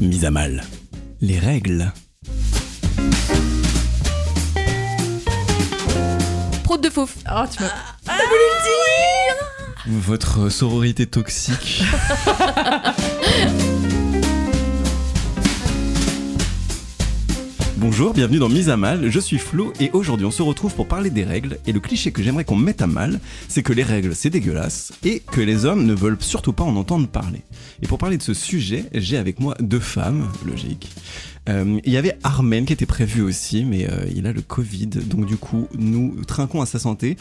Mise à mal. Les règles. Prout de fauve. Oh, tu m'as. Votre sororité toxique. Bonjour, bienvenue dans Mise à Mal, je suis Flo et aujourd'hui on se retrouve pour parler des règles et le cliché que j'aimerais qu'on mette à mal, c'est que les règles c'est dégueulasse et que les hommes ne veulent surtout pas en entendre parler. Et pour parler de ce sujet, j'ai avec moi deux femmes, logique. Euh, il y avait Armen qui était prévu aussi, mais euh, il a le Covid, donc du coup nous trinquons à sa santé.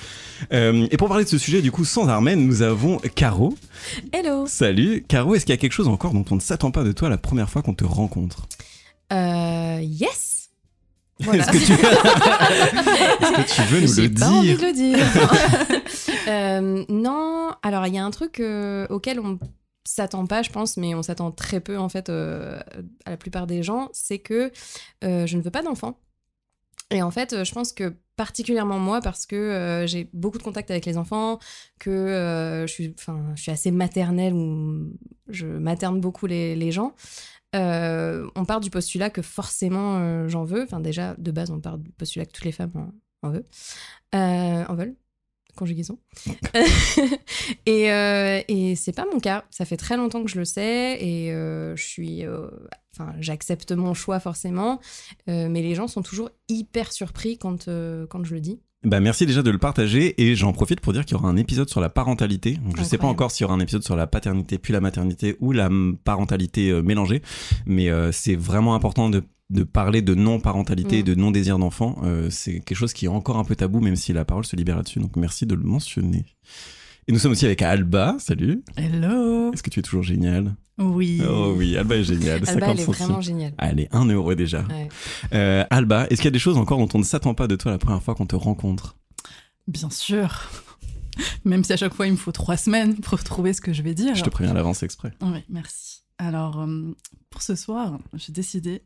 Euh, et pour parler de ce sujet, du coup sans Armen, nous avons Caro. Hello. Salut, Caro, est-ce qu'il y a quelque chose encore dont on ne s'attend pas de toi la première fois qu'on te rencontre? Euh, yes. Voilà. Est-ce que tu, Est-ce que tu veux nous le pas envie dire de le dire. Euh, non, alors il y a un truc euh, auquel on s'attend pas, je pense, mais on s'attend très peu en fait euh, à la plupart des gens, c'est que je ne veux pas d'enfants. Et en fait, je pense que particulièrement moi, parce que euh, j'ai beaucoup de contact avec les enfants, que euh, je, suis, je suis assez maternelle, ou je materne beaucoup les, les gens, euh, on part du postulat que forcément euh, j'en veux. Enfin, déjà, de base, on part du postulat que toutes les femmes en, en veulent. Euh, en veulent. Conjugaison. et euh, et c'est pas mon cas. Ça fait très longtemps que je le sais et je suis. Enfin, j'accepte mon choix forcément, mais les gens sont toujours hyper surpris quand, quand je le dis. Bah merci déjà de le partager et j'en profite pour dire qu'il y aura un épisode sur la parentalité. Donc, je sais pas encore s'il y aura un épisode sur la paternité puis la maternité ou la mm, parentalité euh, mélangée, mais euh, c'est vraiment important de, de parler de non-parentalité Mm. et de non-désir d'enfant. Euh, c'est quelque chose qui est encore un peu tabou même si la parole se libère là-dessus. Donc merci de le mentionner. Et nous sommes aussi avec Alba. Salut. Hello Est-ce que tu es toujours génial? Oui. Oh oui, Alba est géniale. Alba, 50 elle est vraiment géniale. Allez, un euro déjà. Ouais. Euh, Alba, est-ce qu'il y a des choses encore dont on ne s'attend pas de toi la première fois qu'on te rencontre? Bien sûr. Même si à chaque fois il me faut trois semaines pour trouver ce que je vais dire. Je te préviens à l'avance exprès. Oui, merci. Alors, euh, pour ce soir, j'ai décidé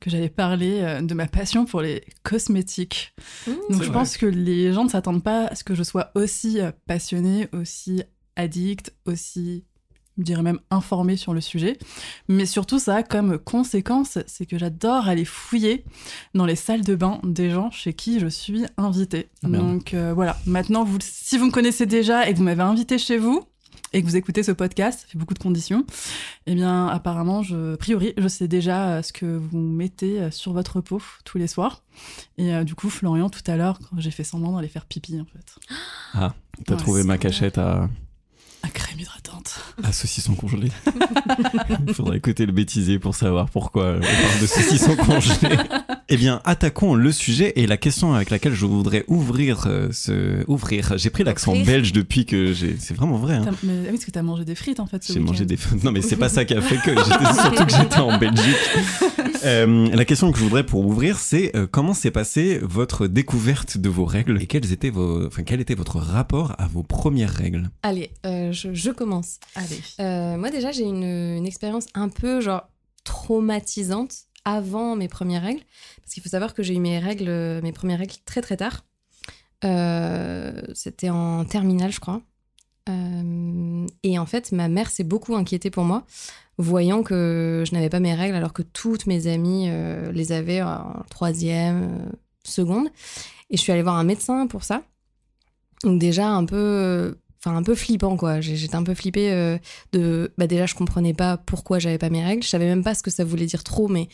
que j'allais parler euh, de ma passion pour les cosmétiques. Mmh. Donc, je vrai. pense que les gens ne s'attendent pas à ce que je sois aussi euh, passionnée, aussi addict, aussi, je dirais même informée sur le sujet. Mais surtout, ça a comme conséquence, c'est que j'adore aller fouiller dans les salles de bain des gens chez qui je suis invitée. Ah. Donc euh, voilà, maintenant, vous, si vous me connaissez déjà et que vous m'avez invité chez vous, et que vous écoutez ce podcast, ça fait beaucoup de conditions, eh bien apparemment, je, a priori, je sais déjà euh, ce que vous mettez euh, sur votre peau tous les soirs. Et euh, du coup, Florian, tout à l'heure, quand j'ai fait semblant d'aller faire pipi, en fait. Ah, t'as Ouais, trouvé ma cachette à, Crème hydratante. à saucisson congelé. Il faudrait écouter le bêtisier pour savoir pourquoi on parle de saucisson congelé. Eh bien, attaquons le sujet et la question avec laquelle je voudrais ouvrir euh, ce... Ouvrir. J'ai pris l'accent belge depuis que j'ai... C'est vraiment vrai, hein. T'as- mais, ah oui, parce que t'as mangé des frites, en fait, ce J'ai mangé des... Non, mais c'est pas ça qui a fait que... j'étais- Surtout que j'étais en Belgique. Euh, la question que je voudrais pour ouvrir, c'est euh, comment s'est passée votre découverte de vos règles et quels étaient vos... enfin, quel était votre rapport à vos premières règles? Allez, euh, je, je commence. Allez. Euh, moi déjà, j'ai une, une expérience un peu genre traumatisante avant mes premières règles, parce qu'il faut savoir que j'ai eu mes règles, euh, mes premières règles très très tard. Euh, C'était en terminale, je crois. Euh, et en fait, ma mère s'est beaucoup inquiétée pour moi, voyant que je n'avais pas mes règles, alors que toutes mes amies euh, les avaient en troisième, seconde. Et je suis allée voir un médecin pour ça. Donc déjà un peu, enfin un peu flippant quoi. J'étais un peu flippée euh, de, bah déjà je comprenais pas pourquoi j'avais pas mes règles. Je savais même pas ce que ça voulait dire trop, mais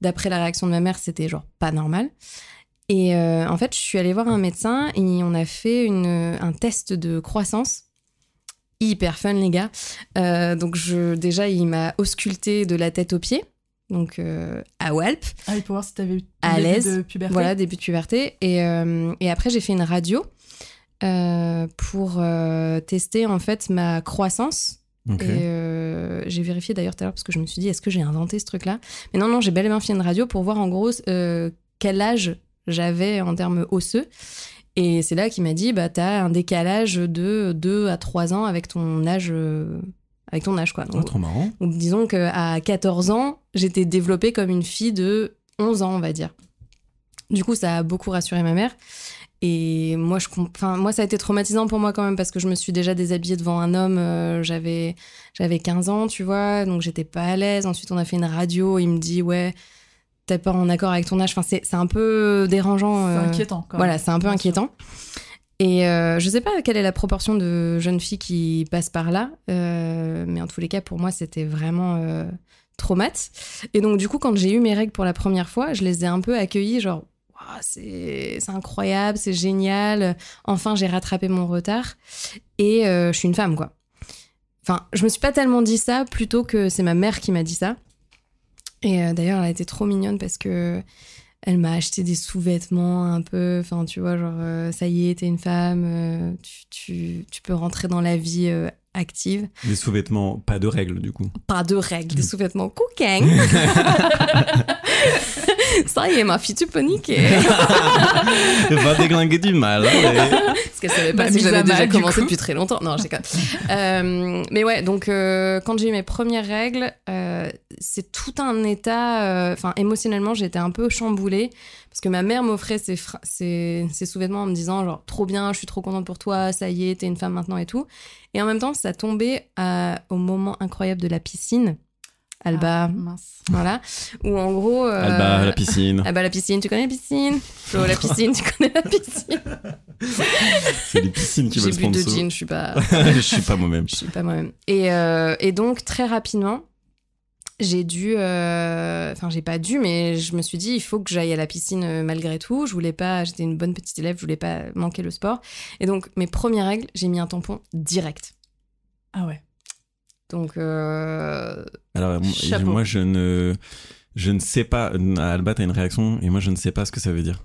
d'après la réaction de ma mère, c'était genre pas normal. Et euh, en fait, je suis allée voir un médecin et on a fait une, un test de croissance. Hyper fun, les gars. Euh, donc, je, déjà, il m'a ausculté de la tête aux pieds. Donc, euh, à Walp. Ah, pour voir si t'avais eu À l'aise. de puberté. Voilà, début de puberté. Et, euh, et après, j'ai fait une radio. Euh, pour euh, tester en fait ma croissance. Et euh, j'ai vérifié d'ailleurs tout à l'heure parce que je me suis dit, est-ce que j'ai inventé ce truc-là? Mais non, non, j'ai bel et bien fait une radio pour voir en gros quel âge j'avais en termes osseux. Et c'est là qu'il m'a dit, bah, t'as un décalage de 2 à 3 ans avec ton âge. avec ton âge, quoi. Ah, Donc, trop marrant. donc disons qu'à 14 ans, j'étais développée comme une fille de 11 ans, on va dire. Du coup, ça a beaucoup rassuré ma mère. Et moi, je, comp- enfin, moi, ça a été traumatisant pour moi quand même parce que je me suis déjà déshabillée devant un homme. euh, j'avais, j'avais 15 ans, tu vois, donc j'étais pas à l'aise. Ensuite, on a fait une radio. Il me dit, ouais, t'es pas en accord avec ton âge. Enfin, c'est, c'est un peu dérangeant. C'est euh, inquiétant. quand voilà, c'est un peu inquiétant. Et euh, je sais pas quelle est la proportion de jeunes filles qui passent par là, euh, mais en tous les cas, pour moi, c'était vraiment euh, traumat. Et donc, du coup, quand j'ai eu mes règles pour la première fois, je les ai un peu accueillies, genre, Waouh, c'est incroyable, c'est génial, enfin, j'ai rattrapé mon retard, et euh, je suis une femme, quoi. Enfin, je me suis pas tellement dit ça, plutôt que c'est ma mère qui m'a dit ça. Et euh, d'ailleurs, elle a été trop mignonne parce que elle m'a acheté des sous-vêtements un peu, enfin tu vois, genre euh, ça y est, t'es une femme, tu, tu, tu peux rentrer dans la vie active. Des sous-vêtements, pas de règles du coup. Pas de règles, des sous-vêtements cooking. ça y est, ma fille, tu peux niquer. Va déglinguer du mal. hein, Parce qu'elle savait pas Bah, si j'avais déjà commencé depuis très longtemps. Non, j'ai euh, Mais ouais, donc euh, quand j'ai eu mes premières règles, euh, c'est tout un état. euh, Enfin, émotionnellement, j'étais un peu chamboulée parce que ma mère m'offrait ses, fra- ses, ses sous-vêtements en me disant genre trop bien, je suis trop contente pour toi, ça y est, t'es une femme maintenant et tout. Et en même temps, ça tombait à- au moment incroyable de la piscine. Alba, Ah, mince. voilà, où en gros. euh, Alba, la piscine. Alba, la piscine, tu connais la piscine? Flo, la piscine, tu connais la piscine? C'est les piscines qui J'ai veulent bu de sponsor. gin, je suis pas. Je suis pas moi-même. Je suis pas moi-même. Et, euh, et donc, très rapidement, j'ai dû. euh, Enfin, j'ai pas dû, mais je me suis dit, il faut que j'aille à la piscine euh, malgré tout. Je voulais pas. J'étais une bonne petite élève, je voulais pas manquer le sport. Et donc, mes premières règles, j'ai mis un tampon direct. Ah ouais. Donc, euh, Alors, moi, Chapeau. moi, je ne, je ne sais pas. Alba, t'as une réaction et moi, je ne sais pas ce que ça veut dire.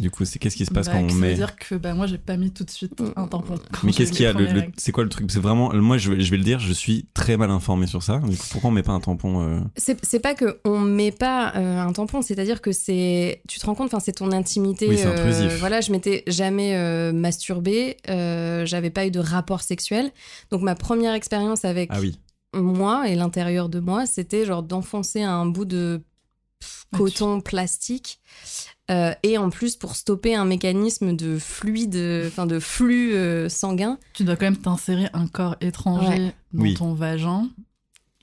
Du coup, c'est qu'est-ce qui se passe Bah, quand on ça met. veut dire que bah, moi, j'ai pas mis tout de suite un tampon. Mais qu'est-ce qu'il y a le- le-. C'est quoi le truc? C'est vraiment. Moi, je vais, je vais le dire, je suis très mal informé sur ça. Du coup, pourquoi on met pas un tampon euh, c'est pas que on met pas euh, un tampon, c'est-à-dire que c'est. Tu te rends compte, enfin, c'est ton intimité. Oui, c'est euh, intrusif. voilà, je m'étais jamais euh, masturbée, euh, j'avais pas eu de rapport sexuel. Donc, ma première expérience avec Ah oui. moi et l'intérieur de moi, c'était genre d'enfoncer un bout de pff, coton plastique. euh, et en plus pour stopper un mécanisme de fluide, enfin de flux euh, sanguin. Tu dois quand même t'insérer un corps étranger Ouais. dans Oui. ton vagin.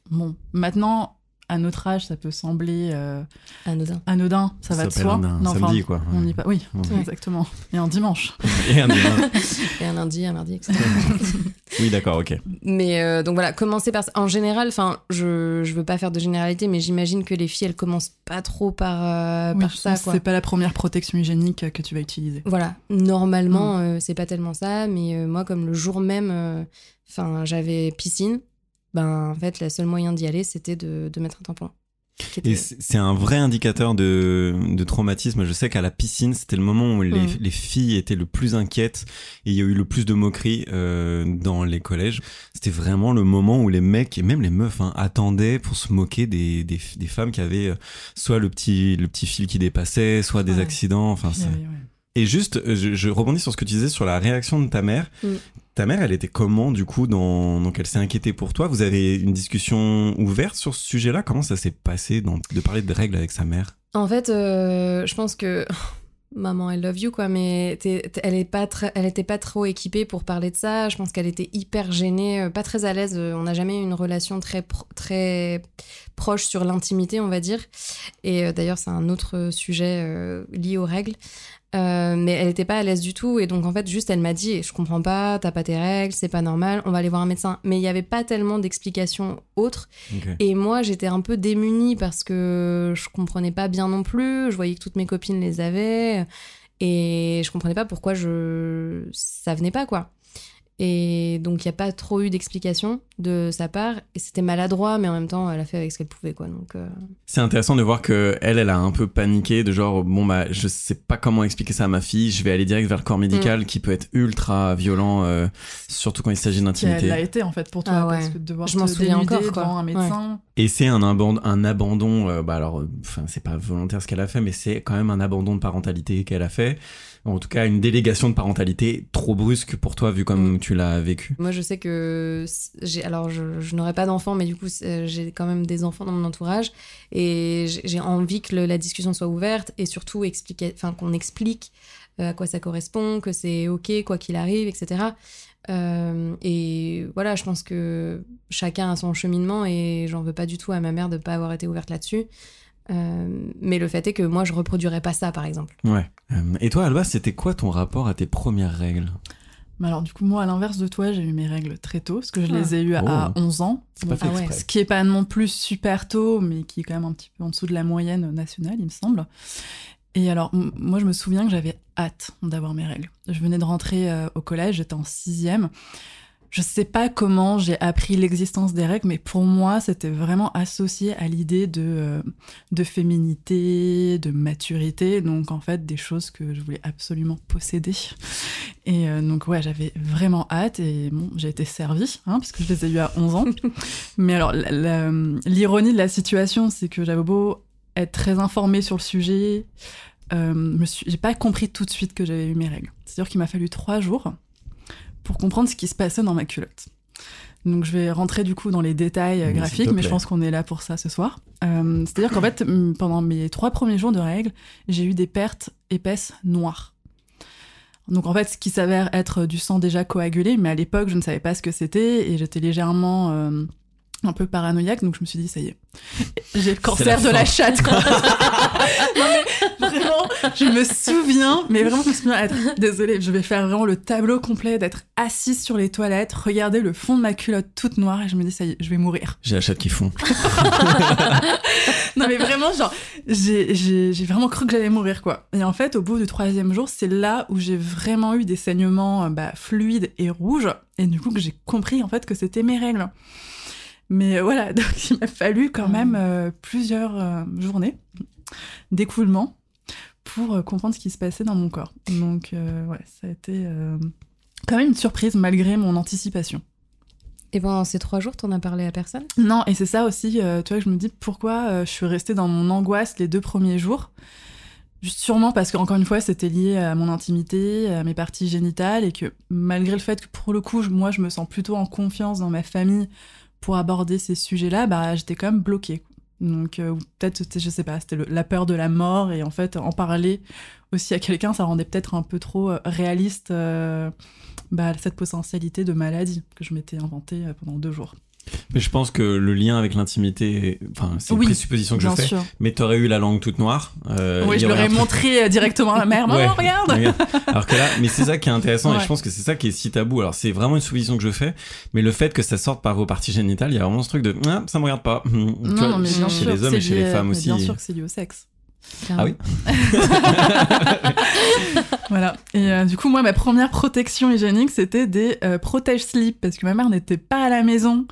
Bon, maintenant, à notre âge, ça peut sembler euh, Anodin. anodin, ça va de soi. un, un Non, enfin, samedi, quoi. On y pas. Oui, Ouais. exactement. Et un dimanche. Et un dimanche. Et un lundi, un mardi, etc. Oui, d'accord, ok. Mais euh, donc voilà, commencer par. En général, enfin, je, je veux pas faire de généralité, mais j'imagine que les filles, elles commencent pas trop par, euh, Oui, par ça, c'est pas la première protection hygiénique que tu vas utiliser. Voilà, normalement, euh, c'est pas tellement ça, mais euh, moi, comme le jour même, euh, enfin, j'avais piscine, ben, en fait, le seul moyen d'y aller, c'était de, de mettre un tampon. Qui était- Et c'est un vrai indicateur de, de traumatisme. Je sais qu'à la piscine, c'était le moment où les, Mm. les filles étaient le plus inquiètes et il y a eu le plus de moqueries euh, dans les collèges. C'était vraiment le moment où les mecs et même les meufs hein, attendaient pour se moquer des, des, des femmes qui avaient euh, soit le petit, le petit fil qui dépassait, soit des Ouais. accidents. Enfin, Oui, oui. Et juste, euh, je, je rebondis sur ce que tu disais sur la réaction de ta mère. Ta mère, elle était comment du coup dans... Donc elle s'est inquiétée pour toi? Vous avez une discussion ouverte sur ce sujet-là? Comment ça s'est passé dans- de parler de règles avec sa mère? En fait, euh, je pense que. Maman, I love you, quoi, mais elle est pas elle était pas trop équipée pour parler de ça. Je pense qu'elle était hyper gênée, euh, pas très à l'aise. Euh, On n'a jamais eu une relation très, très proche sur l'intimité, on va dire. Et d'ailleurs, c'est un autre sujet lié aux règles. Euh, mais elle était pas à l'aise du tout. Et donc, en fait, juste, elle m'a dit Je comprends pas, t'as pas tes règles, c'est pas normal, on va aller voir un médecin. Mais il y avait pas tellement d'explications autres. Et moi, j'étais un peu démunie parce que je comprenais pas bien non plus. Je voyais que toutes mes copines les avaient. Et je comprenais pas pourquoi je... ça venait pas, quoi. Et donc, il n'y a pas trop eu d'explications. de sa part et c'était maladroit mais en même temps elle a fait avec ce qu'elle pouvait quoi donc euh, C'est intéressant de voir que elle, elle a un peu paniqué de genre bon bah je sais pas comment expliquer ça à ma fille, je vais aller direct vers le corps médical Mm. qui peut être ultra violent, euh, surtout quand il s'agit Qui elle d'intimité. l'a été en fait pour toi, Ah ouais. parce que de devoir Je m'en te souviens encore, quoi. devant un médecin. Et c'est un, abandon, un abandon, euh, bah alors, enfin c'est pas volontaire ce qu'elle a fait, mais c'est quand même un abandon de parentalité qu'elle a fait. En tout cas, une délégation de parentalité trop brusque pour toi vu comme Mm. tu l'as vécu. moi je sais que j'ai alors je, je n'aurai pas d'enfants mais du coup c'est- j'ai quand même des enfants dans mon entourage et j'ai envie que la discussion soit ouverte et surtout enfin qu'on explique euh, à quoi ça correspond que c'est ok quoi qu'il arrive etc Euh, et voilà je pense que chacun a son cheminement et j'en veux pas du tout à ma mère de pas avoir été ouverte là-dessus Euh, mais le fait est que moi je reproduirais pas ça par exemple Ouais. Euh, et toi, Alba, c'était quoi ton rapport à tes premières règles? Mais alors, du coup, moi, à l'inverse de toi, j'ai eu mes règles très tôt, parce que je Ah. les ai eues à Oh. 11 ans. Donc, Ah ouais. Ce qui est pas non plus super tôt, mais qui est quand même un petit peu en dessous de la moyenne nationale, il me semble. Et alors, moi, je me souviens que j'avais hâte d'avoir mes règles. Je venais de rentrer euh, au collège, j'étais en sixième. Je sais pas comment j'ai appris l'existence des règles, mais pour moi, c'était vraiment associé à l'idée de, euh, de féminité, de maturité, donc en fait, des choses que je voulais absolument posséder. Et euh, donc, ouais, j'avais vraiment hâte, et bon, j'ai été servie, hein, puisque je les ai eues à 11 ans. mais alors, l'ironie de la situation, c'est que j'avais beau être très informée sur le sujet, euh, j'ai pas compris tout de suite que j'avais eu mes règles. C'est-à-dire qu'il m'a fallu trois jours pour comprendre ce qui se passait dans ma culotte. Donc je vais rentrer du coup dans les détails euh, graphiques, mais je pense qu'on est là pour ça ce soir. Euh, C'est-à-dire qu'en fait, pendant mes trois premiers jours de règles, j'ai eu des pertes épaisses noires. Donc en fait, ce qui s'avère être du sang déjà coagulé, mais à l'époque, je ne savais pas ce que c'était et j'étais légèrement euh, un peu paranoïaque, donc je me suis dit, ça y est, j'ai le cancer de la chatte. quoi. non mais vraiment, je me souviens, mais vraiment, je me souviens être, désolée, je vais faire vraiment le tableau complet, d'être assise sur les toilettes, regarder le fond de ma culotte toute noire et je me dis, ça y est, je vais mourir. J'ai la chatte qui fond. Non mais vraiment, genre, j'ai vraiment cru que j'allais mourir, quoi. Et en fait, au bout du troisième jour, c'est là où j'ai vraiment eu des saignements euh, bah, fluides et rouges, et du coup que j'ai compris en fait que c'était mes règles. Mais euh, voilà, donc il m'a fallu quand même euh, plusieurs euh, journées d'écoulement pour comprendre ce qui se passait dans mon corps. Donc ouais, ça a été quand même une surprise malgré mon anticipation. et pendant ces trois jours t'en as parlé à personne? Non, et c'est ça aussi, euh, tu vois, je me dis pourquoi euh, je suis restée dans mon angoisse les deux premiers jours. Sûrement parce qu'encore une fois, c'était lié à mon intimité, à mes parties génitales, et que malgré le fait que pour le coup, je- moi, je me sens plutôt en confiance dans ma famille pour aborder ces sujets-là, bah, j'étais quand même bloquée. Donc, euh, peut-être, je sais pas, c'était la peur de la mort, et en fait, en parler aussi à quelqu'un, ça rendait peut-être un peu trop euh, réaliste euh, bah, cette potentialité de maladie que je m'étais inventée pendant deux jours. Mais je pense que le lien avec l'intimité, enfin, c'est une Oui, présupposition que je fais. sûr. Mais t'aurais eu la langue toute noire. euh, oui, je l'aurais truc- montré euh, directement à ma mère. Maman, Ouais, regarde Alors que là, mais c'est ça qui est intéressant et je pense que c'est ça qui est si tabou. Alors c'est vraiment une supposition que je fais, mais le fait que ça sorte par vos parties génitales, il y a vraiment ce truc de ah, ça me regarde pas. Tu Non, vois, non, mais bien chez sûr. les hommes et chez les femmes aussi. Bien sûr que c'est lié au sexe. Ah oui. Voilà. Et euh, du coup, moi, ma première protection hygiénique, c'était des euh, protège-slip, parce que ma mère n'était pas à la maison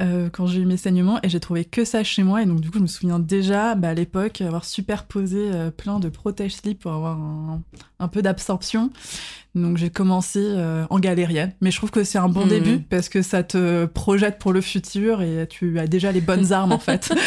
euh, quand j'ai eu mes saignements, et j'ai trouvé que ça chez moi. Et donc, du coup, je me souviens déjà, bah, à l'époque, avoir superposé plein de protège-slip pour avoir un, un peu d'absorption. Donc, j'ai commencé en galérienne. Mais je trouve que c'est un bon Mhm. début, parce que ça te projette pour le futur, et tu as déjà les bonnes armes, en fait.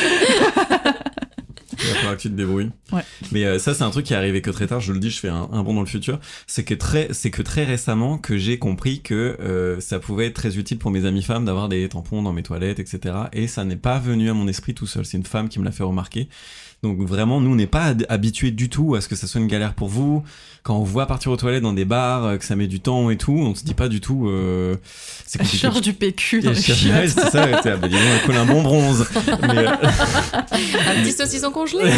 Il va falloir que tu te débrouilles. Ouais. Mais euh, ça, c'est un truc qui est arrivé que très tard. Je le dis, je fais un, un bond dans le futur. C'est que très, c'est que très récemment que j'ai compris que euh, ça pouvait être très utile pour mes amies femmes d'avoir des tampons dans mes toilettes, etc. Et ça n'est pas venu à mon esprit tout seul. C'est une femme qui me l'a fait remarquer. Donc vraiment, nous, on n'est pas habitués du tout à ce que ça soit une galère pour vous. Quand on vous voit partir aux toilettes dans des bars, euh, que ça met du temps et tout, on se dit pas du tout. Euh, c'est compliqué. cherche du PQ dans Et les cherche- ouais, c'est ça, ouais, ah, bah, dis donc, colle un bon bronze. Mais, euh, Un petit saucisson congelé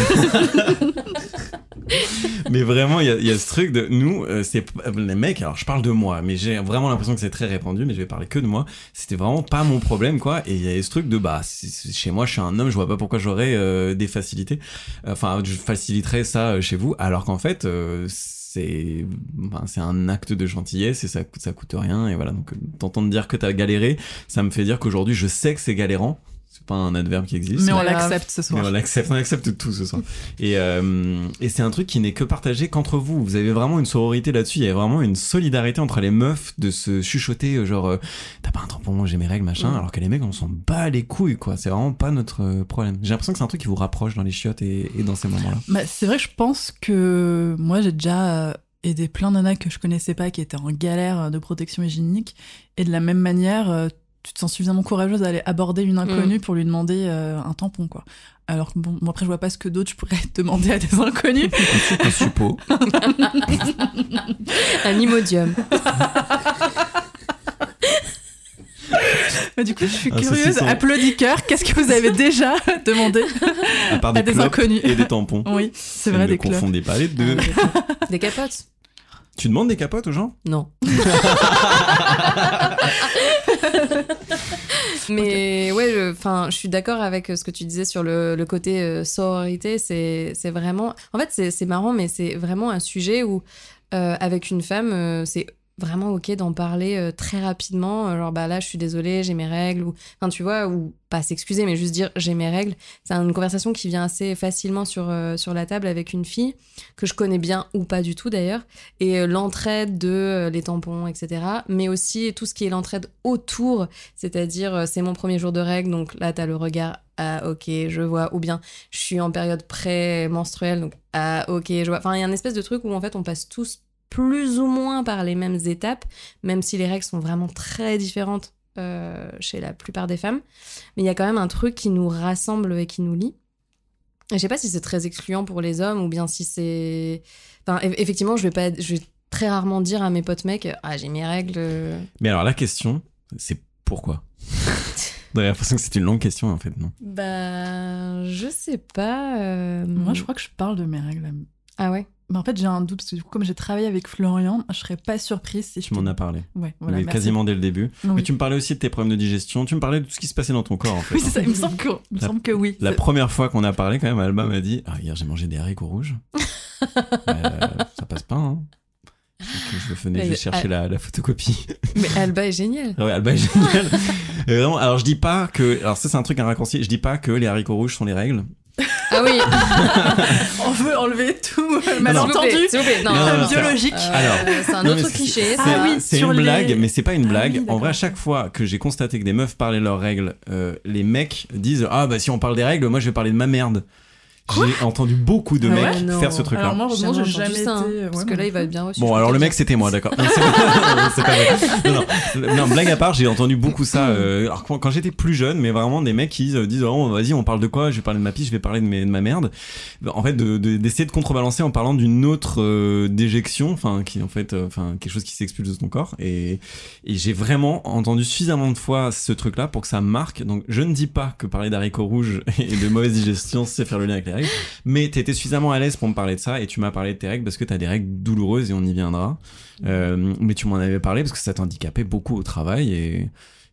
Mais vraiment, il y, a- il y a ce truc de nous, euh, c'est les mecs. Alors, je parle de moi, mais j'ai vraiment l'impression que c'est très répandu. Mais je vais parler que de moi. C'était vraiment pas mon problème, quoi. Et il y a ce truc de bah, c'est- c'est- chez moi, je suis un homme, je vois pas pourquoi j'aurais euh, des facilités. Enfin, je faciliterais ça euh, chez vous, alors qu'en fait, euh, c'est ben, un acte de gentillesse et ça ça coûte rien. Et voilà. Donc euh, t'entendre dire que t'as galéré ça me fait dire qu'aujourd'hui je sais que c'est galérant pas un adverbe qui existe Mais on l'accepte ce soir. mais on accepte, on accepte tout ce soir. Et, euh, et c'est un truc qui n'est que partagé qu'entre vous. Vous avez vraiment une sororité là-dessus. Il y a vraiment une solidarité entre les meufs de se chuchoter, euh, genre, euh, t'as pas un tampon, j'ai mes règles, machin. Mm. Alors que les mecs, on s'en bat les couilles, quoi. C'est vraiment pas notre problème. J'ai l'impression que c'est un truc qui vous rapproche dans les chiottes et, et dans ces moments-là. Bah, c'est vrai je pense que moi j'ai déjà aidé plein de nanas que je connaissais pas qui étaient en galère de protection hygiénique et de la même manière euh, tu te sens suffisamment courageuse d'aller aborder une inconnue pour lui demander euh, un tampon quoi. Alors que bon moi après je vois pas ce que d'autres je pourrais demander à des inconnus. Un suppôt. Un imodium. Mais du coup je suis curieuse, saucisson. applaudisseur, qu'est-ce que vous avez déjà demandé À part à des, inconnus? et des tampons. Oui, c'est vrai ne des clubs. confondez pas les deux. Des capotes tu demandes des capotes aux gens? Non. Mais ouais, je- enfin, je suis d'accord avec euh, ce que tu disais sur le, le côté euh, sororité. C'est, c'est vraiment. En fait, c'est, c'est marrant, mais c'est vraiment un sujet où, euh, avec une femme, euh, c'est vraiment ok d'en parler euh, très rapidement. Genre, bah là, je suis désolée, j'ai mes règles. Ou, enfin, tu vois, ou pas s'excuser, mais juste dire j'ai mes règles. C'est une conversation qui vient assez facilement sur, euh, sur la table avec une fille que je connais bien ou pas du tout d'ailleurs et euh, l'entraide de euh, les tampons, etc. Mais aussi tout ce qui est l'entraide autour, c'est-à-dire euh, c'est mon premier jour de règles, donc là t'as le regard ah ok je vois, ou bien je suis en période pré-menstruelle, donc ah ok je vois. Enfin il y a une espèce de truc où en fait on passe tous plus ou moins par les mêmes étapes, même si les règles sont vraiment très différentes euh, chez la plupart des femmes. Mais il y a quand même un truc qui nous rassemble et qui nous lie. Et Je sais pas si c'est très excluant pour les hommes ou bien si c'est. Enfin, eff- effectivement, je vais pas, je vais très rarement dire à mes potes mecs, ah j'ai mes règles. Mais alors la question, c'est pourquoi? J'ai l'impression que c'est une longue question en fait, non? Bah, je sais pas. euh, Moi je crois que je parle de mes règles. Ah ouais? Bah, en fait j'ai un doute parce que du coup comme j'ai travaillé avec Florian, je serais pas surprise si je Tu m'en te- as parlé. Ouais, voilà, mais quasiment dès le début. Oui. Mais tu me parlais aussi de tes problèmes de digestion, tu me parlais de tout ce qui se passait dans ton corps en fait. Oui, c'est ça, il me semble que, il me La- semble que oui. La première fois qu'on a parlé, quand même, Alba m'a dit Ah, hier j'ai mangé des haricots rouges. Euh, ça passe pas, hein. Je venais juste chercher ah. la, la photocopie. Mais Alba est géniale. Ouais, Alba est géniale. Euh, vraiment, alors je dis pas que. Alors, ça, c'est un truc, un raccourci. Je dis pas que les haricots rouges sont les règles. Ah oui. On veut enlever tout malentendu. euh, biologique. Alors, c'est un autre cliché. C'est. Ah une blague, mais c'est pas une Ah blague. en vrai, à chaque fois que j'ai constaté que des meufs parlaient leurs règles, euh, les mecs disent Ah, bah si on parle des règles, moi je vais parler de ma merde. J'ai entendu beaucoup de Ah mecs ouais faire ce truc-là. Alors moi, heureusement, Jamais j'ai jamais ça, hein, été. parce ouais, que là, il va non être bien reçu. Bon, alors le mec, dire. c'était moi, d'accord. Non, c'est pas vrai. Non, non. Non, blague à part, j'ai entendu beaucoup ça. euh, alors quand, quand j'étais plus jeune, mais vraiment des mecs qui euh, disent oh, vas-y, on parle de quoi? Je vais parler de ma pisse, je vais parler de, mes- de ma merde. En fait, de- de- d'essayer de, contrebalancer en parlant d'une autre euh, déjection, enfin, qui en fait, euh, enfin, quelque chose qui s'expulse de ton corps. Et, et j'ai vraiment entendu suffisamment de fois ce truc-là pour que ça me marque. Donc, je ne dis pas que parler d'haricots rouges et de mauvaise digestion, c'est faire le lien avec les règles. Mais t'étais suffisamment à l'aise pour me parler de ça et tu m'as parlé de tes règles parce que t'as des règles douloureuses et on y viendra. Euh, mais tu m'en avais parlé parce que ça t'handicapait beaucoup au travail et,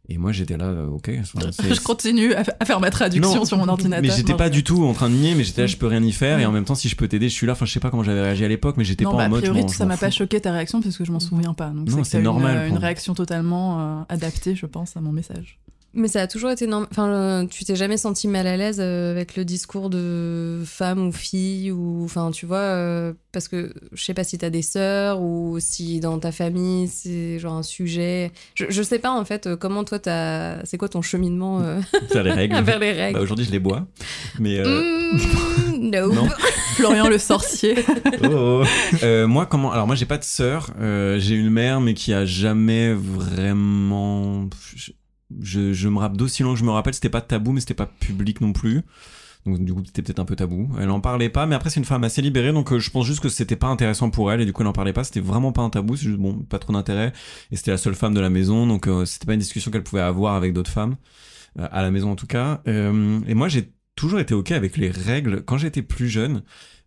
et moi j'étais là, euh, ok. Je continue à, faire ma traduction Non, sur mon ordinateur. Mais j'étais pas du tout en train de nier, mais j'étais là, je peux rien y faire et Mm. en même temps, si je peux t'aider, je suis là. Enfin, je sais pas comment j'avais réagi à l'époque, mais j'étais pas bah, en a mode. priori, m'en- je ça m'a pas choqué ta réaction parce que je m'en souviens pas. Donc c'est normal Une, une réaction totalement euh, adaptée, je pense, à mon message. Mais ça a toujours été normal. Enfin, euh, tu t'es jamais senti mal à l'aise euh, avec le discours de femme ou fille ou, enfin, tu vois, euh, parce que je sais pas si t'as des sœurs ou si dans ta famille c'est genre un sujet. Je, je sais pas en fait euh, comment toi t'as. C'est quoi ton cheminement euh, Faire les règles. vers les Bah, règles Aujourd'hui, je les bois. Mais. euh, Mm, no. Non. Florian le sorcier. Oh, oh. Euh, moi, comment Alors, moi, j'ai pas de sœur. Euh, j'ai une mère, mais qui a jamais vraiment. Je, je, me rappelle d'aussi loin que je me rappelle, c'était pas tabou, mais c'était pas public non plus. Donc du coup, c'était peut-être un peu tabou. Elle en parlait pas, mais après c'est une femme assez libérée, donc euh, je pense juste que c'était pas intéressant pour elle et du coup elle en parlait pas. C'était vraiment pas un tabou, c'est juste bon, pas trop d'intérêt. Et c'était la seule femme de la maison, donc euh, c'était pas une discussion qu'elle pouvait avoir avec d'autres femmes euh, à la maison en tout cas. Et moi j'ai toujours été ok avec les règles. Quand j'étais plus jeune,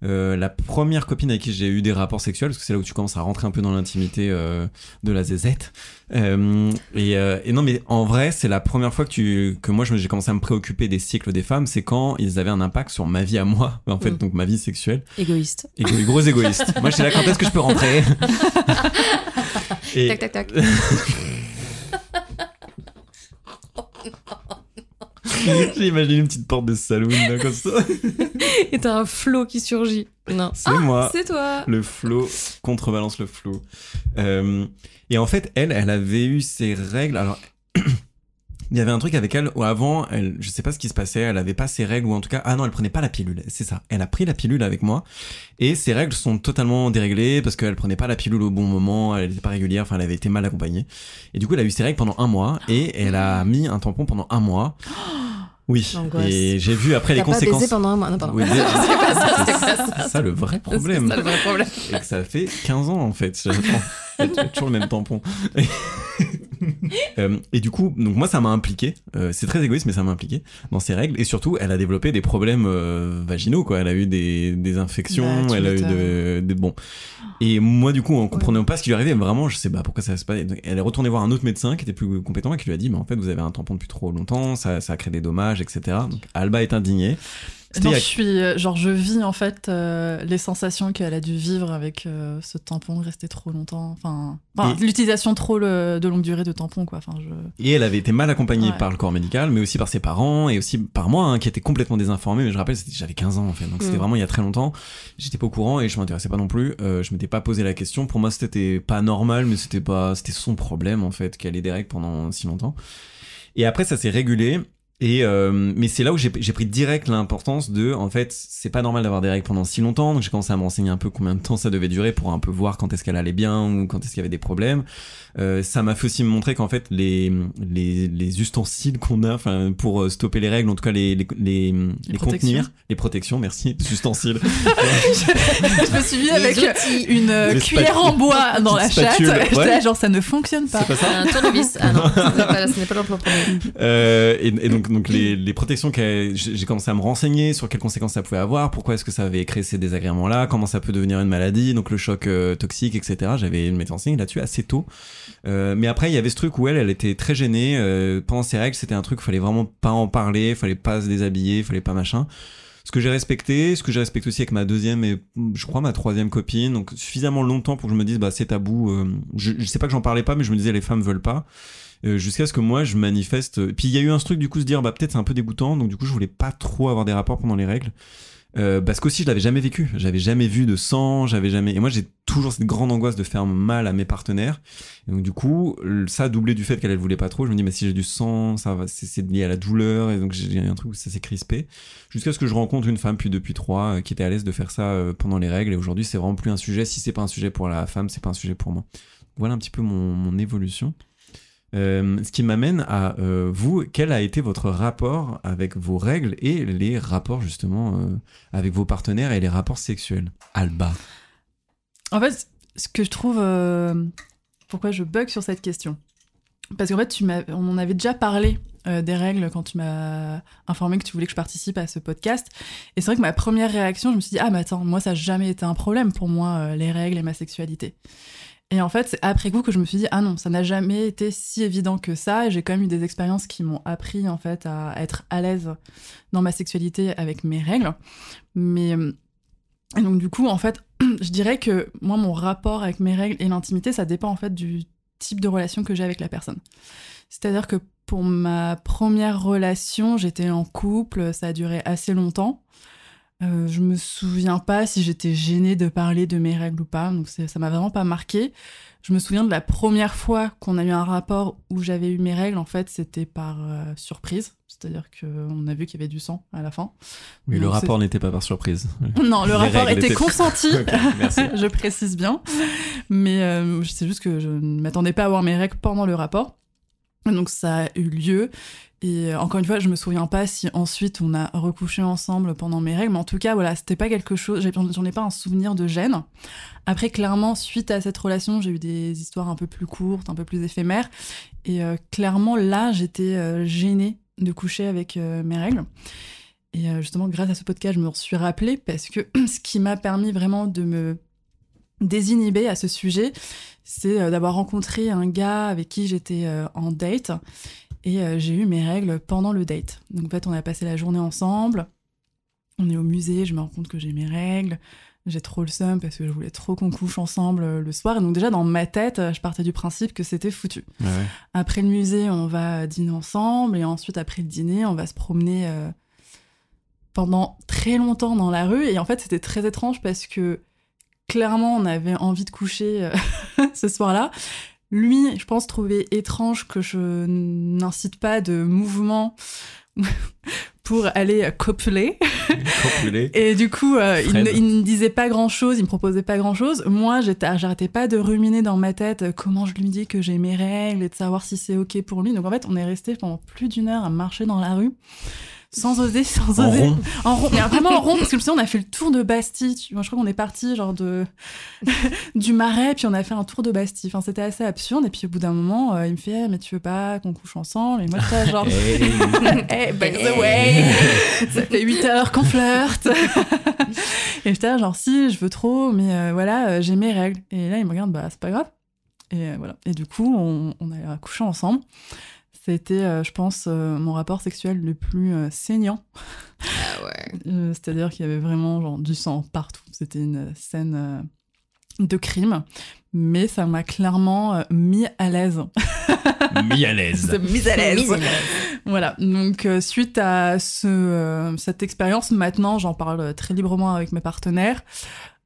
euh, la première copine avec qui j'ai eu des rapports sexuels, parce que c'est là où tu commences à rentrer un peu dans l'intimité euh, de la zézette. Euh, et, euh, et non, mais en vrai, c'est la première fois que, tu, que moi j'ai commencé à me préoccuper des cycles des femmes, c'est quand ils avaient un impact sur ma vie à moi, en fait, Mm. donc ma vie sexuelle. Égoïste. Gros égoïste. moi, j'étais là, quand est-ce que je peux rentrer? Et- Tac, tac, tac. J'ai imaginé une petite porte de saloon là, comme ça. Et t'as un flot qui surgit. Non. C'est moi. C'est toi. Le flow contrebalance le flow. Euh, et en fait, elle, elle avait eu ses règles. Alors, il y avait un truc avec elle où avant, elle, je sais pas ce qui se passait, elle avait pas ses règles ou en tout cas, ah non, elle prenait pas la pilule. C'est ça. Elle a pris la pilule avec moi et ses règles sont totalement déréglées parce qu'elle prenait pas la pilule au bon moment, elle était pas régulière, enfin, elle avait été mal accompagnée. Et du coup, elle a eu ses règles pendant un mois et elle a mis un tampon pendant un mois. Oui. L'angoisse. Et j'ai vu après les pas conséquences. baisé pendant un mois. Non, pardon. Oui, c'est pas ça, c'est pas ça. c'est ça le vrai problème C'est ça le vrai problème. et que ça fait 15 ans en fait. Toujours le même tampon. Euh, et du coup, donc moi ça m'a impliqué. Euh, c'est très égoïste, mais ça m'a impliqué dans ses règles. Et surtout, elle a développé des problèmes euh, vaginaux, quoi. Elle a eu des, des infections, Bah, elle a eu de, des bon. Et moi, du coup, en comprenant pas ce qui lui arrivait, vraiment, je sais pas pourquoi ça se passe. Elle est retournée voir un autre médecin qui était plus compétent et qui lui a dit, mais en fait, vous avez un tampon depuis trop longtemps, ça, ça a créé des dommages, etc. Donc Alba est indignée. Non, a- je suis, euh, genre, je vis en fait euh, les sensations qu'elle a dû vivre avec euh, ce tampon resté trop longtemps. Enfin, enfin, Et- l'utilisation trop le- de longue durée de tampon, quoi. Enfin, je... Et elle avait été mal accompagnée Ouais. par le corps médical, mais aussi par ses parents et aussi par moi, hein, qui était complètement désinformé. Mais je rappelle, j'avais 15 ans en fait, donc c'était Mm. vraiment il y a très longtemps. J'étais pas au courant et je m'intéressais pas non plus. Euh, je m'étais pas posé la question. Pour moi, c'était pas normal, mais c'était pas, c'était son problème en fait qu'elle ait des règles pendant si longtemps. Et après, ça s'est régulé. Et euh, mais c'est là où j'ai pris direct l'importance de, en fait, c'est pas normal d'avoir des règles pendant si longtemps. Donc j'ai commencé à me renseigner un peu combien de temps ça devait durer pour un peu voir quand est-ce qu'elle allait bien ou quand est-ce qu'il y avait des problèmes. Euh, ça m'a fait aussi me montrer qu'en fait les les, les ustensiles qu'on a, enfin pour euh, stopper les règles, en tout cas les les les, contenir, les protections, merci, ustensiles. je me suis vue avec une euh, Les cuillère spatules. en bois dans la chatte. ouais. là, genre, ça ne fonctionne pas. C'est pas ça Un tournevis. Ah non, ce n'est pas, ce n'est pas l'emploi premier. Euh, et, et donc, donc les, les protections, qu'elle- j'ai commencé à me renseigner sur quelles conséquences ça pouvait avoir, pourquoi est-ce que ça avait créé ces désagréments-là, comment ça peut devenir une maladie, donc le choc euh, toxique, etc. J'avais m'étais renseigné là-dessus assez tôt. Euh, mais après, il y avait ce truc où elle, elle était très gênée. euh, pendant ses règles, c'était un truc, fallait vraiment pas en parler, fallait pas se déshabiller, fallait pas machin. Ce que j'ai respecté, ce que j'ai respecté aussi avec ma deuxième et je crois ma troisième copine, donc suffisamment longtemps pour que je me dise bah c'est tabou. euh, je, je sais pas que j'en parlais pas, mais je me disais les femmes veulent pas. Euh, jusqu'à ce que moi je manifeste. Puis il y a eu un truc du coup se dire bah peut-être c'est un peu dégoûtant, donc du coup je voulais pas trop avoir des rapports pendant les règles. Euh, parce qu'aussi je l'avais jamais vécu, j'avais jamais vu de sang, j'avais jamais. Et moi j'ai toujours cette grande angoisse de faire mal à mes partenaires. Et donc du coup ça doublé du fait qu'elle elle voulait pas trop. Je me dis mais si j'ai du sang, ça va, c'est c'est lié à la douleur et donc j'ai un truc où ça s'est crispé. Jusqu'à ce que je rencontre une femme puis depuis trois euh, qui était à l'aise de faire ça euh, pendant les règles. Et aujourd'hui c'est vraiment plus un sujet. Si c'est pas un sujet pour la femme, c'est pas un sujet pour moi. Voilà un petit peu mon, mon évolution. Euh, ce qui m'amène à euh, vous, quel a été votre rapport avec vos règles et les rapports justement euh, avec vos partenaires et les rapports sexuels? Alba. En fait, ce que je trouve. pourquoi je bug sur cette question Parce qu'en fait, tu on en avait déjà parlé des règles quand tu m'as informé que tu voulais que je participe à ce podcast. Et c'est vrai que ma première réaction, je me suis dit Ah, mais attends, moi, ça n'a jamais été un problème pour moi, les règles et ma sexualité. Et en fait, c'est après coup que je me suis dit Ah non, ça n'a jamais été si évident que ça. J'ai quand même eu des expériences qui m'ont appris, en fait, à être à l'aise dans ma sexualité avec mes règles. Mais. et donc, du coup, en fait, je dirais que moi, mon rapport avec mes règles et l'intimité, ça dépend en fait du type de relation que j'ai avec la personne. C'est-à-dire que pour ma première relation, j'étais en couple, ça a duré assez longtemps. Euh, je me souviens pas si j'étais gênée de parler de mes règles ou pas, donc ça m'a vraiment pas marqué. Je me souviens de la première fois qu'on a eu un rapport où j'avais eu mes règles, en fait, c'était par euh, surprise, c'est-à-dire qu'on a vu qu'il y avait du sang à la fin. Oui, le rapport n'était pas par surprise. Non, le Les rapport était consenti. Je précise bien. Mais euh, c'est juste que je ne m'attendais pas à avoir mes règles pendant le rapport. Donc ça a eu lieu. Et euh, encore une fois, je me souviens pas si ensuite on a recouché ensemble pendant mes règles, mais en tout cas, voilà, c'était pas quelque chose. J'en ai pas un souvenir de gêne. Après, clairement, suite à cette relation, j'ai eu des histoires un peu plus courtes, un peu plus éphémères. Et euh, clairement, là, j'étais euh, gênée de coucher avec mes règles. Et justement, grâce à ce podcast, je me suis rappelée parce que ce qui m'a permis vraiment de me désinhiber à ce sujet, c'est d'avoir rencontré un gars avec qui j'étais en date et euh, j'ai eu mes règles pendant le date. Donc en fait, on a passé la journée ensemble. On est au musée, je me rends compte que j'ai mes règles. J'ai trop le seum parce que je voulais trop qu'on couche ensemble euh, le soir. Et donc déjà dans ma tête, euh, je partais du principe que c'était foutu. Ouais. Après le musée, on va dîner ensemble et ensuite après le dîner, on va se promener euh, pendant très longtemps dans la rue. Et en fait, c'était très étrange parce que clairement, on avait envie de coucher ce soir-là. Lui, je pense, trouvait étrange que je n'incite pas de mouvement pour aller copuler. Et du coup, euh, il, ne, il ne disait pas grand-chose, il me proposait pas grand-chose. Moi, j'étais, j'arrêtais pas de ruminer dans ma tête euh, comment je lui dis que j'ai mes règles et de savoir si c'est ok pour lui. Donc en fait, on est resté pendant plus d'une heure à marcher dans la rue. Sans oser, sans En oser. rond. En rond. Mais vraiment en rond, parce que je me on a fait le tour de Bastille. Tu vois, je crois qu'on est parti genre de du Marais, puis on a fait un tour de Bastille. Enfin, c'était assez absurde. Et puis au bout d'un moment, euh, il me fait, Eh, mais tu veux pas qu'on couche ensemble? Et moi, j'étais genre, Hey. hey, by the way, ça fait 8 heures qu'on flirte. et j'étais là, genre, si, je veux trop, mais euh, voilà, euh, j'ai mes règles. Et là, il me regarde, bah, c'est pas grave. Et euh, voilà. Et du coup, on, on a couché ensemble. C'était, euh, je pense, euh, mon rapport sexuel le plus euh, saignant. Ah ouais. Euh, C'est-à-dire qu'il y avait vraiment genre, du sang partout. C'était une scène de crime. Mais ça m'a clairement euh, mis à l'aise. Mis à l'aise. Mise à l'aise. Mise à l'aise. Voilà, donc euh, suite à ce, euh, cette expérience, maintenant j'en parle très librement avec mes partenaires.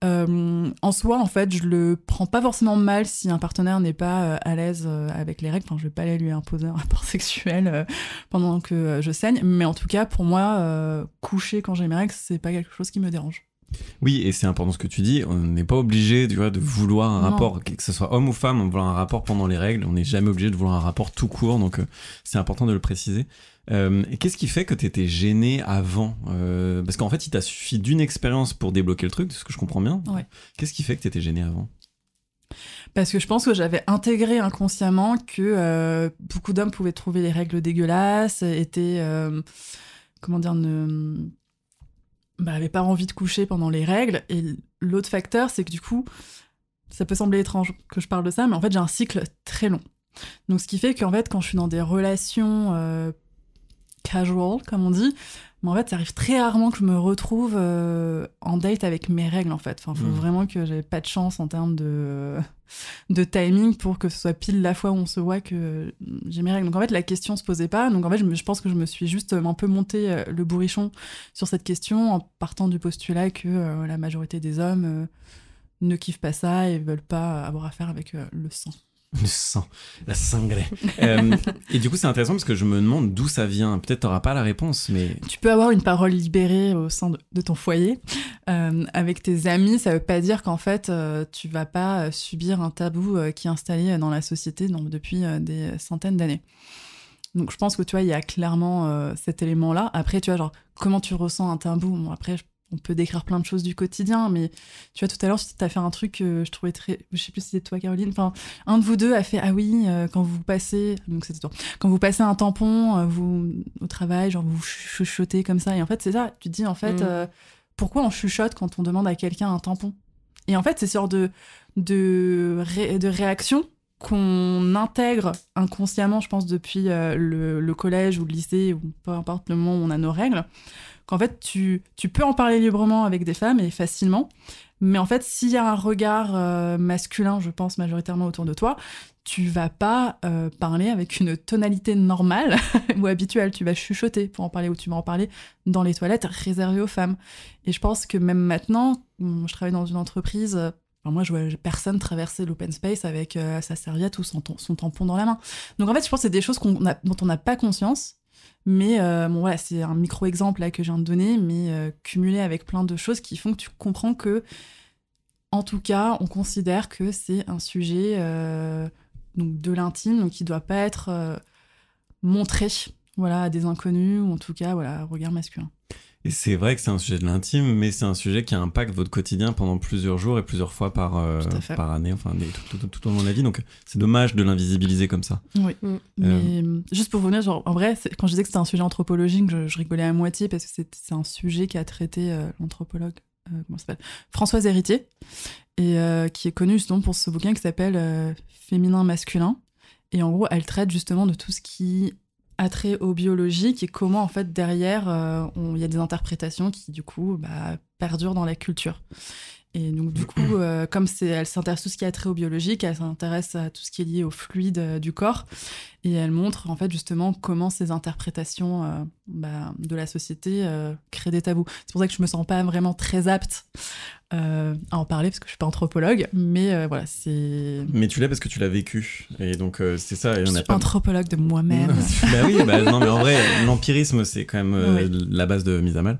Euh, en soi, en fait, je le prends pas forcément mal si un partenaire n'est pas euh, à l'aise euh, avec les règles. Enfin, je vais pas aller lui imposer un rapport sexuel euh, pendant que euh, je saigne. Mais en tout cas, pour moi, euh, coucher quand j'ai mes règles, c'est pas quelque chose qui me dérange. Oui, et c'est important ce que tu dis. On n'est pas obligé, tu vois, de vouloir un Non. rapport, que ce soit homme ou femme, on vouloir un rapport pendant les règles. On n'est jamais obligé de vouloir un rapport tout court, donc euh, c'est important de le préciser. Euh, et qu'est-ce qui fait que tu étais gêné avant Euh, Parce qu'en fait, il t'a suffi d'une expérience pour débloquer le truc, de ce que je comprends bien. Ouais. Qu'est-ce qui fait que tu étais gêné avant? Parce que je pense que j'avais intégré inconsciemment que beaucoup d'hommes pouvaient trouver les règles dégueulasses, étaient, comment dire, ne bah, pas envie de coucher pendant les règles. Et l'autre facteur, c'est que du coup, ça peut sembler étrange que je parle de ça, mais en fait, j'ai un cycle très long. Donc, ce qui fait qu'en fait, quand je suis dans des relations euh, casual, comme on dit, mais en fait, ça arrive très rarement que je me retrouve euh, en date avec mes règles, en fait. Enfin, faut Mm. vraiment que j'avais pas de chance en termes de, de timing pour que ce soit pile la fois où on se voit que j'ai mes règles. Donc, en fait, la question se posait pas. Donc, en fait, je, me- je pense que je me suis juste un peu monté euh, le bourrichon sur cette question en partant du postulat que euh, la majorité des hommes euh, ne kiffent pas ça et veulent pas avoir affaire avec euh, le sang. Le sang, la sangre. Euh, et du coup, c'est intéressant parce que je me demande d'où ça vient. Peut-être t'auras pas la réponse, mais Tu peux avoir une parole libérée au sein de, ton foyer. Euh, avec tes amis, ça veut pas dire qu'en fait, euh, tu vas pas euh, subir un tabou qui est installé dans la société donc, depuis des centaines d'années. Donc je pense que tu vois, il y a clairement cet élément-là. Après, tu vois, genre, comment tu ressens un tabou? Bon, après, je- on peut décrire plein de choses du quotidien, mais tu vois, tout à l'heure, tu as fait un truc que je trouvais très. Je sais plus si c'était toi, Caroline. Enfin, un de vous deux a fait Ah oui, euh, quand vous passez. Donc c'était toi quand vous passez un tampon euh, vous au travail genre vous chuchotez comme ça et en fait c'est ça tu te dis en fait Mm. euh, pourquoi on chuchote quand on demande à quelqu'un un tampon? Et en fait c'est ce genre de de, ré- de réaction qu'on intègre inconsciemment je pense depuis le, le collège ou le lycée ou peu importe le moment où on a nos règles qu'en fait tu, peux en parler librement avec des femmes et facilement mais en fait s'il y a un regard euh, masculin je pense majoritairement autour de toi tu vas pas euh, parler avec une tonalité normale ou habituelle. Tu vas chuchoter pour en parler ou tu vas en parler dans les toilettes réservées aux femmes. Et je pense que même maintenant, bon, je travaille dans une entreprise. euh, moi, je vois personne traverser l'open space avec sa serviette ou son, tam- son tampon dans la main. Donc en fait, je pense que c'est des choses dont on n'a pas conscience. Mais euh, bon, voilà, c'est un micro-exemple que je viens de donner, mais euh, cumulé avec plein de choses qui font que tu comprends que, en tout cas, on considère que c'est un sujet euh, de l'intime, donc qui doit pas être montré voilà, à des inconnus, ou en tout cas voilà, regard masculin. Et c'est vrai que c'est un sujet de l'intime, mais c'est un sujet qui impacte votre quotidien pendant plusieurs jours et plusieurs fois par, euh, par année, enfin des- tout, tout- tout au long de la vie. Donc c'est dommage de l'invisibiliser comme ça. Oui. Mm. Mais euh, juste pour vous dire, genre, en vrai, quand je disais que c'était un sujet anthropologique, je, je rigolais à moitié parce que c'est un sujet qui a traité euh, l'anthropologue, euh, s'appelle? Françoise Héritier, et euh, qui est connue justement pour ce bouquin qui s'appelle euh, Féminin masculin. Et en gros, elle traite justement de tout ce qui a trait au biologique et comment en fait derrière euh, il y a des interprétations qui du coup bah, perdurent dans la culture. Et donc du coup, euh, comme elle s'intéresse à tout ce qui a trait au biologique, elle s'intéresse à tout ce qui est lié au fluide euh, du corps, et elle montre en fait justement comment ces interprétations euh, bah, de la société créent des tabous. C'est pour ça que je me sens pas vraiment très apte à en parler parce que je suis pas anthropologue, mais voilà, c'est Mais tu l'as parce que tu l'as vécu. Et donc c'est ça. Y je a suis pas. anthropologue de moi-même. bah oui, bah, non, mais en vrai, l'empirisme, c'est quand même Oui. la base de mise à mal.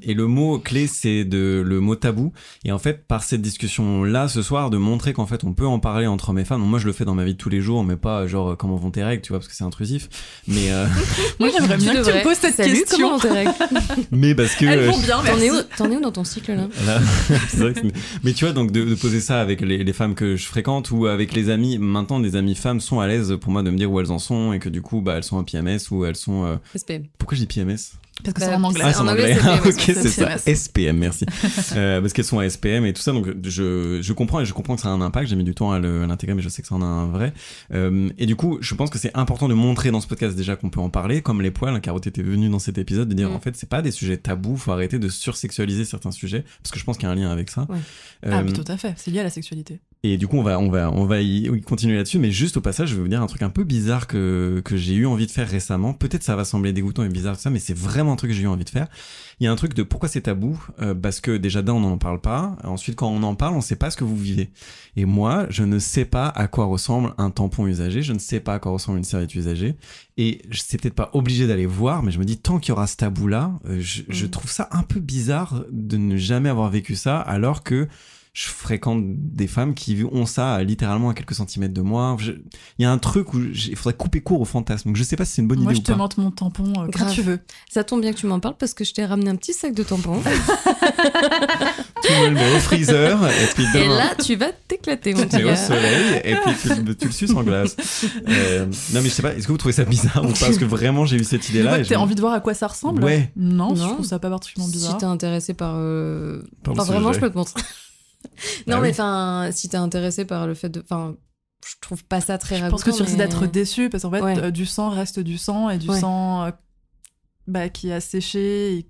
Et le mot clé, c'est de le mot tabou. Et en fait, par cette discussion-là, ce soir, de montrer qu'en fait, on peut en parler entre hommes et femmes. Moi, je le fais dans ma vie de tous les jours, mais pas genre comment vont tes règles, tu vois, parce que c'est intrusif. Mais, euh, Moi, j'aimerais bien que tu me poses cette Salut, question. comment vont tes règles mais parce que. Elles euh, vont bien, T'en es, où- t'en es où dans ton cycle là Là, c'est vrai que c'est- mais tu vois, donc de, de poser ça avec les, les femmes que je fréquente ou avec les amis, maintenant des amies femmes sont à l'aise pour moi de me dire où elles en sont et que du coup, bah, elles sont en PMS ou elles sont. euh, SPM. Pourquoi je dis PMS Parce que Bah, c'est en anglais. Ah, c'est en En anglais. Ah, ok, c'est ça. SPM, merci. Euh, parce qu'elles sont à SPM et tout ça, donc je, je comprends et je comprends que ça a un impact. J'ai mis du temps à l'intégrer, mais je sais que ça en a un vrai. Euh, et du coup, je pense que c'est important de montrer dans ce podcast déjà qu'on peut en parler, comme les poils. Hein, Carotte était venu dans cet épisode de dire Mm. en fait, c'est pas des sujets tabous. Faut arrêter de sursexualiser certains sujets parce que je pense qu'il y a un lien avec ça. Ouais. Euh, Ah, mais tout à fait, c'est lié à la sexualité. Et du coup, on va, on va, on va y, continuer là-dessus. Mais juste au passage, je vais vous dire un truc un peu bizarre que, que j'ai eu envie de faire récemment. Peut-être ça va sembler dégoûtant et bizarre tout ça, mais c'est vraiment un truc que j'ai eu envie de faire. Il y a un truc de pourquoi c'est tabou Euh, Parce que déjà d'un, on n'en parle pas. Ensuite, quand on en parle, on sait pas ce que vous vivez. Et moi, je ne sais pas à quoi ressemble un tampon usagé. Je ne sais pas à quoi ressemble une serviette usagée. Et je- c'est peut-être pas obligé d'aller voir, mais je me dis tant qu'il y aura ce tabou-là, euh, je, je Mm. trouve ça un peu bizarre de ne jamais avoir vécu ça, alors que je fréquente des femmes qui ont ça littéralement à quelques centimètres de moi. Je- Il y a un truc où il faudrait couper court au fantasme. Donc je sais pas si c'est une bonne Moi, idée je ou te montre mon tampon euh, quand Grave. tu veux. Ça tombe bien que tu m'en parles parce que je t'ai ramené un petit sac de tampons. Tu me le mets au freezer et puis Et demain. là, tu vas t'éclater, mon tu mets au soleil et puis tu, tu le suces en glace. Euh, non mais je sais pas, est-ce que vous trouvez ça bizarre ou pas? Parce que vraiment j'ai eu cette idée Tu là. vois et que je t'as me- envie de voir à quoi ça ressemble Ouais. Non, je Non. trouve ça pas particulièrement Si bizarre. t'es intéressé par. euh, Par Enfin, vraiment, sujet. je peux te montrer. Non, Ah mais oui. enfin, si t'es intéressé par le fait de. Enfin, je trouve pas ça très Je pense que tu risques mais- d'être déçu parce qu'en fait, Ouais. euh, du sang reste du sang et du Ouais. sang euh, bah, qui a séché et,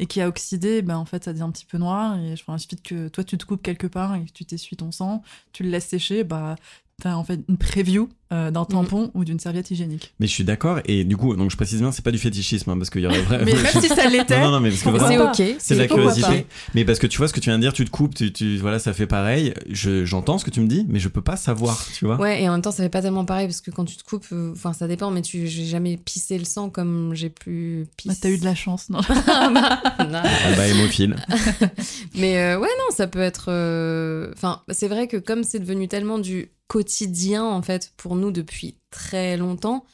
et qui a oxydé, bah, en fait, ça devient un petit peu noir. Et enfin, il suffit que toi, tu te coupes quelque part et que tu t'essuies ton sang, tu le laisses sécher, bah, t'as en fait une preview euh, d'un tampon ou d'une serviette hygiénique. Mais je suis d'accord et du coup donc je précise bien c'est pas du fétichisme hein, parce qu'il y aurait vraiment. Mais même si ça l'était, non non non mais parce que C'est ok. c'est de la curiosité. Mais parce que tu vois ce que tu viens de dire, tu te coupes, tu, tu voilà ça fait pareil. Je j'entends ce que tu me dis, mais je peux pas savoir, tu vois. Ouais, et en même temps, ça fait pas tellement pareil parce que quand tu te coupes, euh, enfin, ça dépend, mais tu, j'ai jamais pissé le sang comme j'ai pu bah, pisser. t'as eu de la chance, non Ah bah, non. Ah bah hémophile. Mais euh, ouais, non, ça peut être. euh, Enfin, c'est vrai que comme c'est devenu tellement du quotidien, en fait, pour nous depuis très longtemps,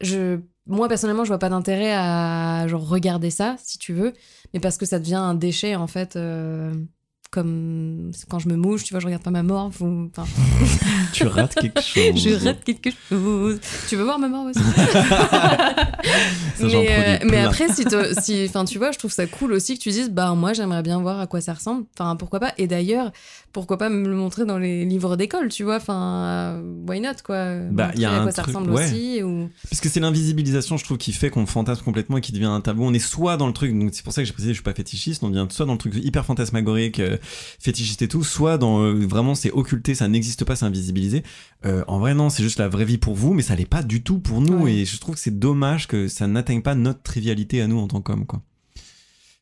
je. Moi, personnellement, je vois pas d'intérêt à genre regarder ça, si tu veux, mais parce que ça devient un déchet, en fait. euh, Comme quand je me mouche, tu vois, je regarde pas ma ou. Enfin, tu rates quelque chose. je rate quelque chose. Tu veux voir ma morve aussi? Ça, mais, euh, mais après, si, si, tu vois, je trouve ça cool aussi que tu dises, bah moi j'aimerais bien voir à quoi ça ressemble. Enfin, pourquoi pas. Et d'ailleurs, pourquoi pas me le montrer dans les livres d'école, tu vois. Enfin, euh, why not quoi. Bah, Montrer y a à un quoi ça truc- ressemble ouais. aussi. Ou... Parce que c'est l'invisibilisation, je trouve, qui fait qu'on fantasme complètement et qui devient un tabou. On est soit dans le truc, donc c'est pour ça que j'ai précisé, je suis pas fétichiste, on devient soit dans le truc hyper fantasmagorique, euh, fétichiste et tout, soit dans euh, vraiment c'est occulté, ça n'existe pas, c'est invisibilisé. Euh, en vrai, non, c'est juste la vraie vie pour vous, mais ça l'est pas du tout pour nous. Ouais. Et je trouve que c'est dommage que ça n'atteigne pas notre trivialité à nous en tant qu'hommes, quoi.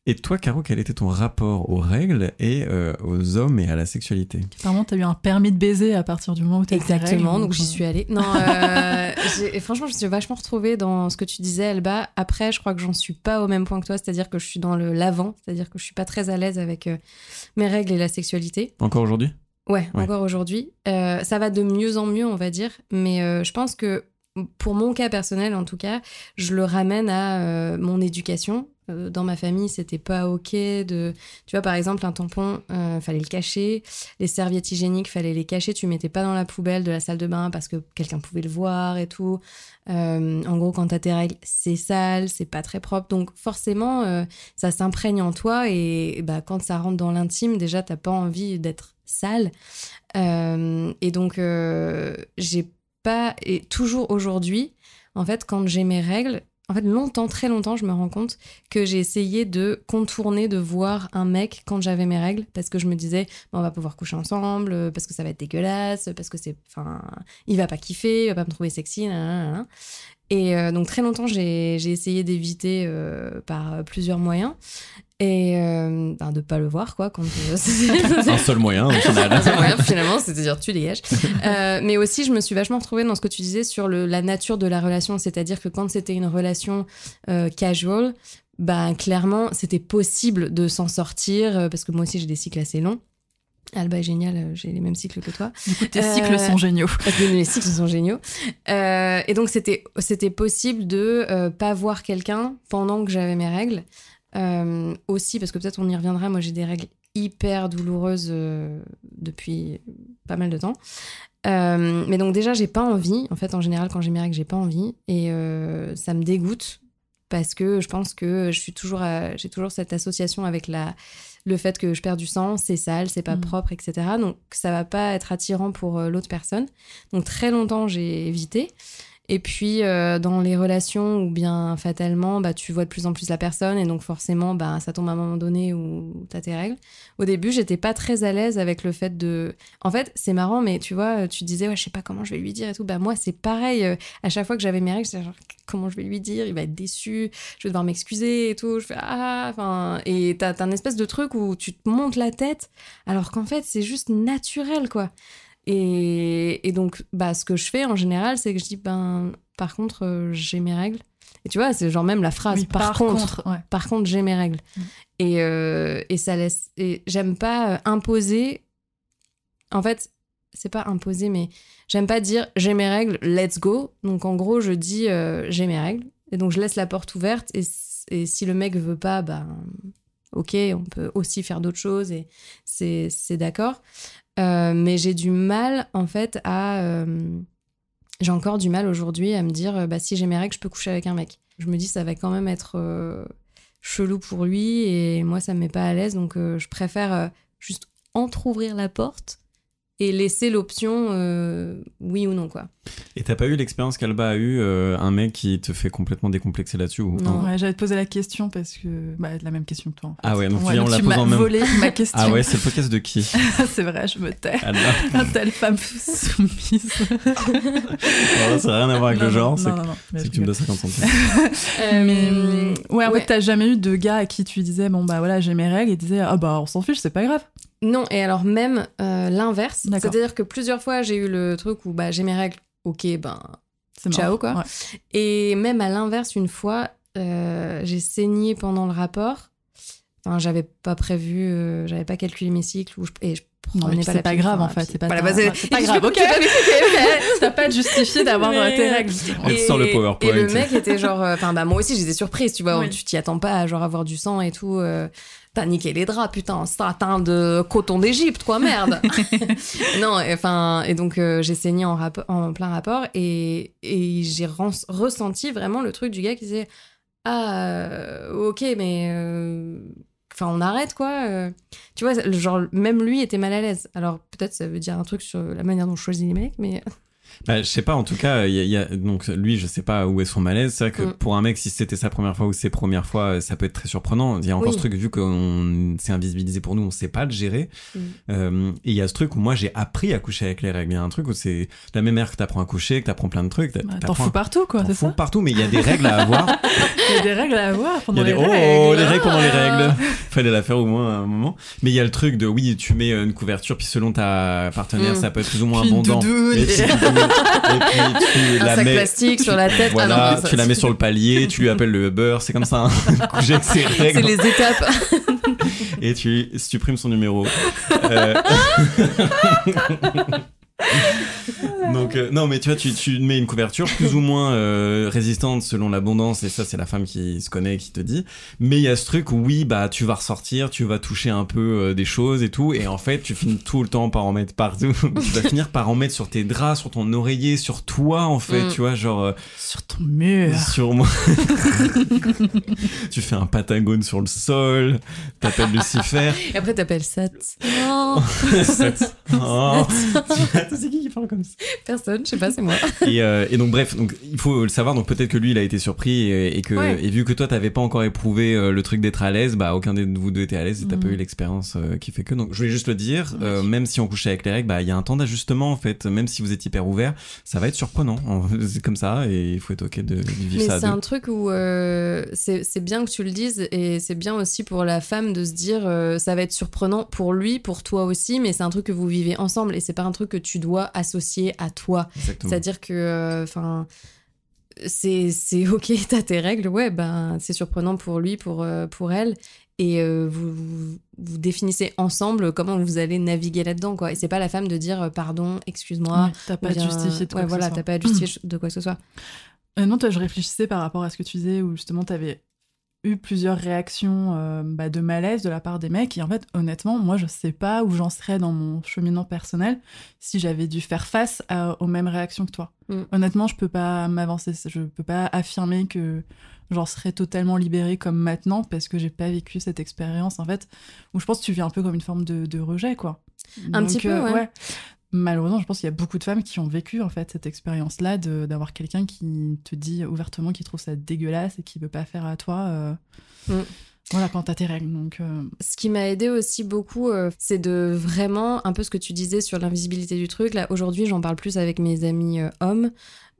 Et toi, Caro, quel était ton rapport aux règles et euh, aux hommes et à la sexualité? Apparemment, t'as eu un permis de baiser à partir du moment où t'as eu tes Exactement, règles, donc j'y euh, suis allée. Non, euh, franchement, je me suis vachement retrouvée dans ce que tu disais, Elba. Après, je crois que j'en suis pas au même point que toi, c'est-à-dire que je suis dans le l'avant, c'est-à-dire que je suis pas très à l'aise avec euh, mes règles et la sexualité. Encore aujourd'hui? Ouais, Ouais. encore aujourd'hui. Euh, ça va de mieux en mieux, on va dire. Mais euh, je pense que pour mon cas personnel, en tout cas, je le ramène à euh, mon éducation, euh, dans ma famille, c'était pas ok de. Tu vois, par exemple, un tampon, euh, fallait le cacher. Les serviettes hygiéniques, fallait les cacher. Tu mettais pas dans la poubelle de la salle de bain parce que quelqu'un pouvait le voir et tout. Euh, en gros, quand t'as tes règles, c'est sale, c'est pas très propre. Donc, forcément, euh, ça s'imprègne en toi. Et, bah, quand ça rentre dans l'intime, déjà, t'as pas envie d'être sale. Et donc, j'ai pas. Et toujours aujourd'hui, en fait, quand j'ai mes règles, en fait, longtemps, très longtemps, je me rends compte que j'ai essayé de contourner, de voir un mec quand j'avais mes règles, parce que je me disais, on va pouvoir coucher ensemble, parce que ça va être dégueulasse, parce que c'est, enfin, il va pas kiffer, il va pas me trouver sexy, nanana. Et euh, donc très longtemps, j'ai essayé d'éviter euh, par plusieurs moyens et euh, ben, de pas le voir quoi quand euh, Un seul moyen, au final. c'est moyen, finalement, c'est-à-dire tu dégages. Mais aussi, je me suis vachement retrouvée dans ce que tu disais sur le, la nature de la relation, c'est-à-dire que quand c'était une relation casual, ben clairement, c'était possible de s'en sortir parce que moi aussi j'ai des cycles assez longs. Alba est génial, euh, j'ai les mêmes cycles que toi. Du coup, tes Euh, cycles sont géniaux. Les cycles sont géniaux. Euh, et donc, c'était, c'était possible de euh, pas voir quelqu'un pendant que j'avais mes règles. Euh, aussi, parce que peut-être on y reviendra, moi j'ai des règles hyper douloureuses depuis pas mal de temps. Mais donc, déjà, j'ai pas envie. En fait, en général, quand j'ai mes règles, j'ai pas envie. Et ça me dégoûte parce que je pense que je suis toujours, j'ai toujours cette association avec la, le fait que je perds du sang, c'est sale, c'est pas Mm. propre, etc. Donc ça va pas être attirant pour euh, l'autre personne. Donc très longtemps j'ai évité. Et puis euh, dans les relations où bien fatalement bah tu vois de plus en plus la personne et donc forcément bah ça tombe à un moment donné où t'as tes règles. Au début j'étais pas très à l'aise avec le fait de. En fait c'est marrant mais tu vois tu disais ouais je sais pas comment je vais lui dire et tout. Bah moi c'est pareil. euh, à chaque fois que j'avais mes règles j'étais genre comment je vais lui dire? Il va être déçu je vais devoir m'excuser et tout. Je fais ah, enfin, et t'as t'as un espèce de truc où tu te montes la tête, alors qu'en fait, c'est juste naturel, quoi. Et, et donc, bah, ce que je fais en général, c'est que je dis, ben, par contre, euh, j'ai mes règles. Et tu vois, c'est genre même la phrase, Oui, par, contre, ouais. par contre, j'ai mes règles. Mm. Et, euh, et ça laisse. Et j'aime pas euh, imposer. En fait, c'est pas imposer, mais j'aime pas dire j'ai mes règles, let's go. Donc en gros, je dis euh, j'ai mes règles. Et donc je laisse la porte ouverte. Et, et si le mec veut pas, ben ok, on peut aussi faire d'autres choses et c'est c'est d'accord. Euh, mais j'ai du mal, en fait, à. euh, j'ai encore du mal aujourd'hui à me dire euh, bah, si j'ai mes règles, je peux coucher avec un mec. Je me dis ça va quand même être chelou pour lui et moi ça me met pas à l'aise donc je préfère juste entrouvrir la porte et laisser l'option euh, oui ou non quoi. Et t'as pas eu l'expérience qu'Alba a eu, euh, un mec qui te fait complètement décomplexer là-dessus ou... Non. Ouais, j'allais te poser la question parce que. Bah, la même question que toi. en fait. Ah ouais, donc Ouais, viens, on la tu pose en même volé ma question. Ah ouais, c'est le podcast de qui c'est vrai, je me tais. Alba Un telle femme soumise. Voilà, Ça n'a rien à voir avec Non, le genre, c'est je que tu me dois 50 centimes. Mais Euh, ouais, en ouais. fait, t'as jamais eu de gars à qui tu disais bon bah voilà j'ai mes règles et disais ah bah on s'en fiche c'est pas grave. Non, et alors même euh, l'inverse, c'est-à-dire que plusieurs fois j'ai eu le truc où bah, j'ai mes règles, ok, ben Ciao, mort. quoi. Ouais. Et même à l'inverse, une fois, euh, j'ai saigné pendant le rapport. Enfin, j'avais pas prévu, euh, j'avais pas calculé mes cycles ou je, et je Non, mais pas c'est la pas grave en fait, c'est pas, bah, c'est pas je grave, ok. T'as pas de justifié d'avoir Mais- tes règles. Elle sort le PowerPoint. Et le mec était genre, euh, enfin bah moi aussi j'étais surprise, tu vois, Oui. tu t'y attends pas à genre avoir du sang et tout. T'as niqué les draps, putain, satin de coton d'Égypte, quoi, merde. non, et, enfin, et donc euh, j'ai saigné en, en plein rapport et, et j'ai ressenti vraiment le truc du gars qui disait Ah, euh, ok, mais. euh, Enfin, on arrête, quoi. euh. Tu vois, genre, même lui était mal à l'aise. Alors, peut-être ça veut dire un truc sur la manière dont je choisis les mecs, mais. Bah, je sais pas, en tout cas, il y a, y a- donc lui, je sais pas où est son malaise. C'est vrai que Mm. pour un mec, si c'était sa première fois ou ses premières fois, euh, ça peut être très surprenant. Il y a encore Oui. ce truc, vu que c'est invisibilisé pour nous, on sait pas le gérer. Mm. Euh, et il y a ce truc où moi, j'ai appris à coucher avec les règles. Il y a un truc où c'est la même air que t'apprends à coucher, que t'apprends plein de trucs. Bah, T'en t'apprends- fous partout quoi, c'est fous ça partout, mais il y a des règles à avoir. Il y a des règles à avoir pendant a des les oh règles. les règles pendant les Ah. règles. Fallait la faire au moins à un moment. Mais il y a le truc de oui, tu mets une couverture puis selon ta partenaire, Mm. ça peut être plus ou moins abondant. Et puis tu Un la sac mets plastique sur la tête. Voilà, ah non, tu la mets sur le palier, tu lui appelles le Uber, c'est comme ça. Hein. C'est les étapes. et tu supprimes son numéro. Euh, Donc euh, non, mais tu vois, tu, tu mets une couverture plus ou moins euh, résistante selon l'abondance, et ça c'est la femme qui se connaît qui te dit. Mais il y a ce truc où oui, bah tu vas ressortir, tu vas toucher un peu euh, des choses et tout, et en fait tu finis tout le temps par en mettre partout. tu vas finir par en mettre sur tes draps, sur ton oreiller, sur toi en fait, Mm. tu vois, genre Sur ton mur. sur moi. tu fais un patagone sur le sol, t'appelles Lucifer. Et après, t'appelles Sat. Non, Sept. Oh. c'est qui qui parle comme ça personne, je sais pas, c'est moi. et, euh, et donc bref, donc il faut le savoir. Donc peut-être que lui, il a été surpris et, et que Ouais. et vu que toi, t'avais pas encore éprouvé euh, le truc d'être à l'aise, bah aucun de vous deux était à l'aise et t'as pas Mhm. eu l'expérience euh, qui fait que. Donc je voulais juste le dire, euh, même si on couchait avec les règles, bah il y a un temps d'ajustement en fait. Même si vous êtes hyper ouvert, ça va être surprenant. C'est comme ça et il faut être ok de, de vivre Mais ça c'est un truc où euh, c'est c'est bien que tu le dises et c'est bien aussi pour la femme de se dire euh, ça va être surprenant pour lui, pour toi aussi, mais c'est un truc que vous vivez ensemble et c'est pas un truc que tu dois associer à toi. C'est-à-dire que, enfin, c'est c'est ok, t'as tes règles, ouais, ben c'est surprenant pour lui, pour euh, pour elle, et euh, vous, vous vous définissez ensemble comment vous allez naviguer là-dedans, quoi. Et c'est pas la femme de dire euh, pardon, excuse-moi. Ouais, T'as pas bien- justifier de quoi ouais, que voilà, ce soit. t'as pas à justifier de quoi que ce soit. Euh, non, toi, je réfléchissais par rapport à ce que tu disais, où justement, tu avais eu plusieurs réactions euh, bah, de malaise de la part des mecs. Et en fait, honnêtement, moi, je sais pas où j'en serais dans mon cheminement personnel si j'avais dû faire face à- aux mêmes réactions que toi. Mm. Honnêtement, je peux pas m'avancer, je peux pas affirmer que j'en serais totalement libérée comme maintenant parce que j'ai pas vécu cette expérience, en fait, où je pense que tu vis un peu comme une forme de, de rejet, quoi. Un Donc, petit peu, euh, ouais. Malheureusement, je pense qu'il y a beaucoup de femmes qui ont vécu en fait cette expérience-là d'avoir quelqu'un qui te dit ouvertement qu'il trouve ça dégueulasse et qui veut pas faire à toi. euh, Mm. Voilà, quand t'as tes règles. Donc, euh, Ce qui m'a aidé aussi beaucoup, euh, c'est de vraiment, un peu ce que tu disais sur l'invisibilité du truc. Là, aujourd'hui, j'en parle plus avec mes amis hommes.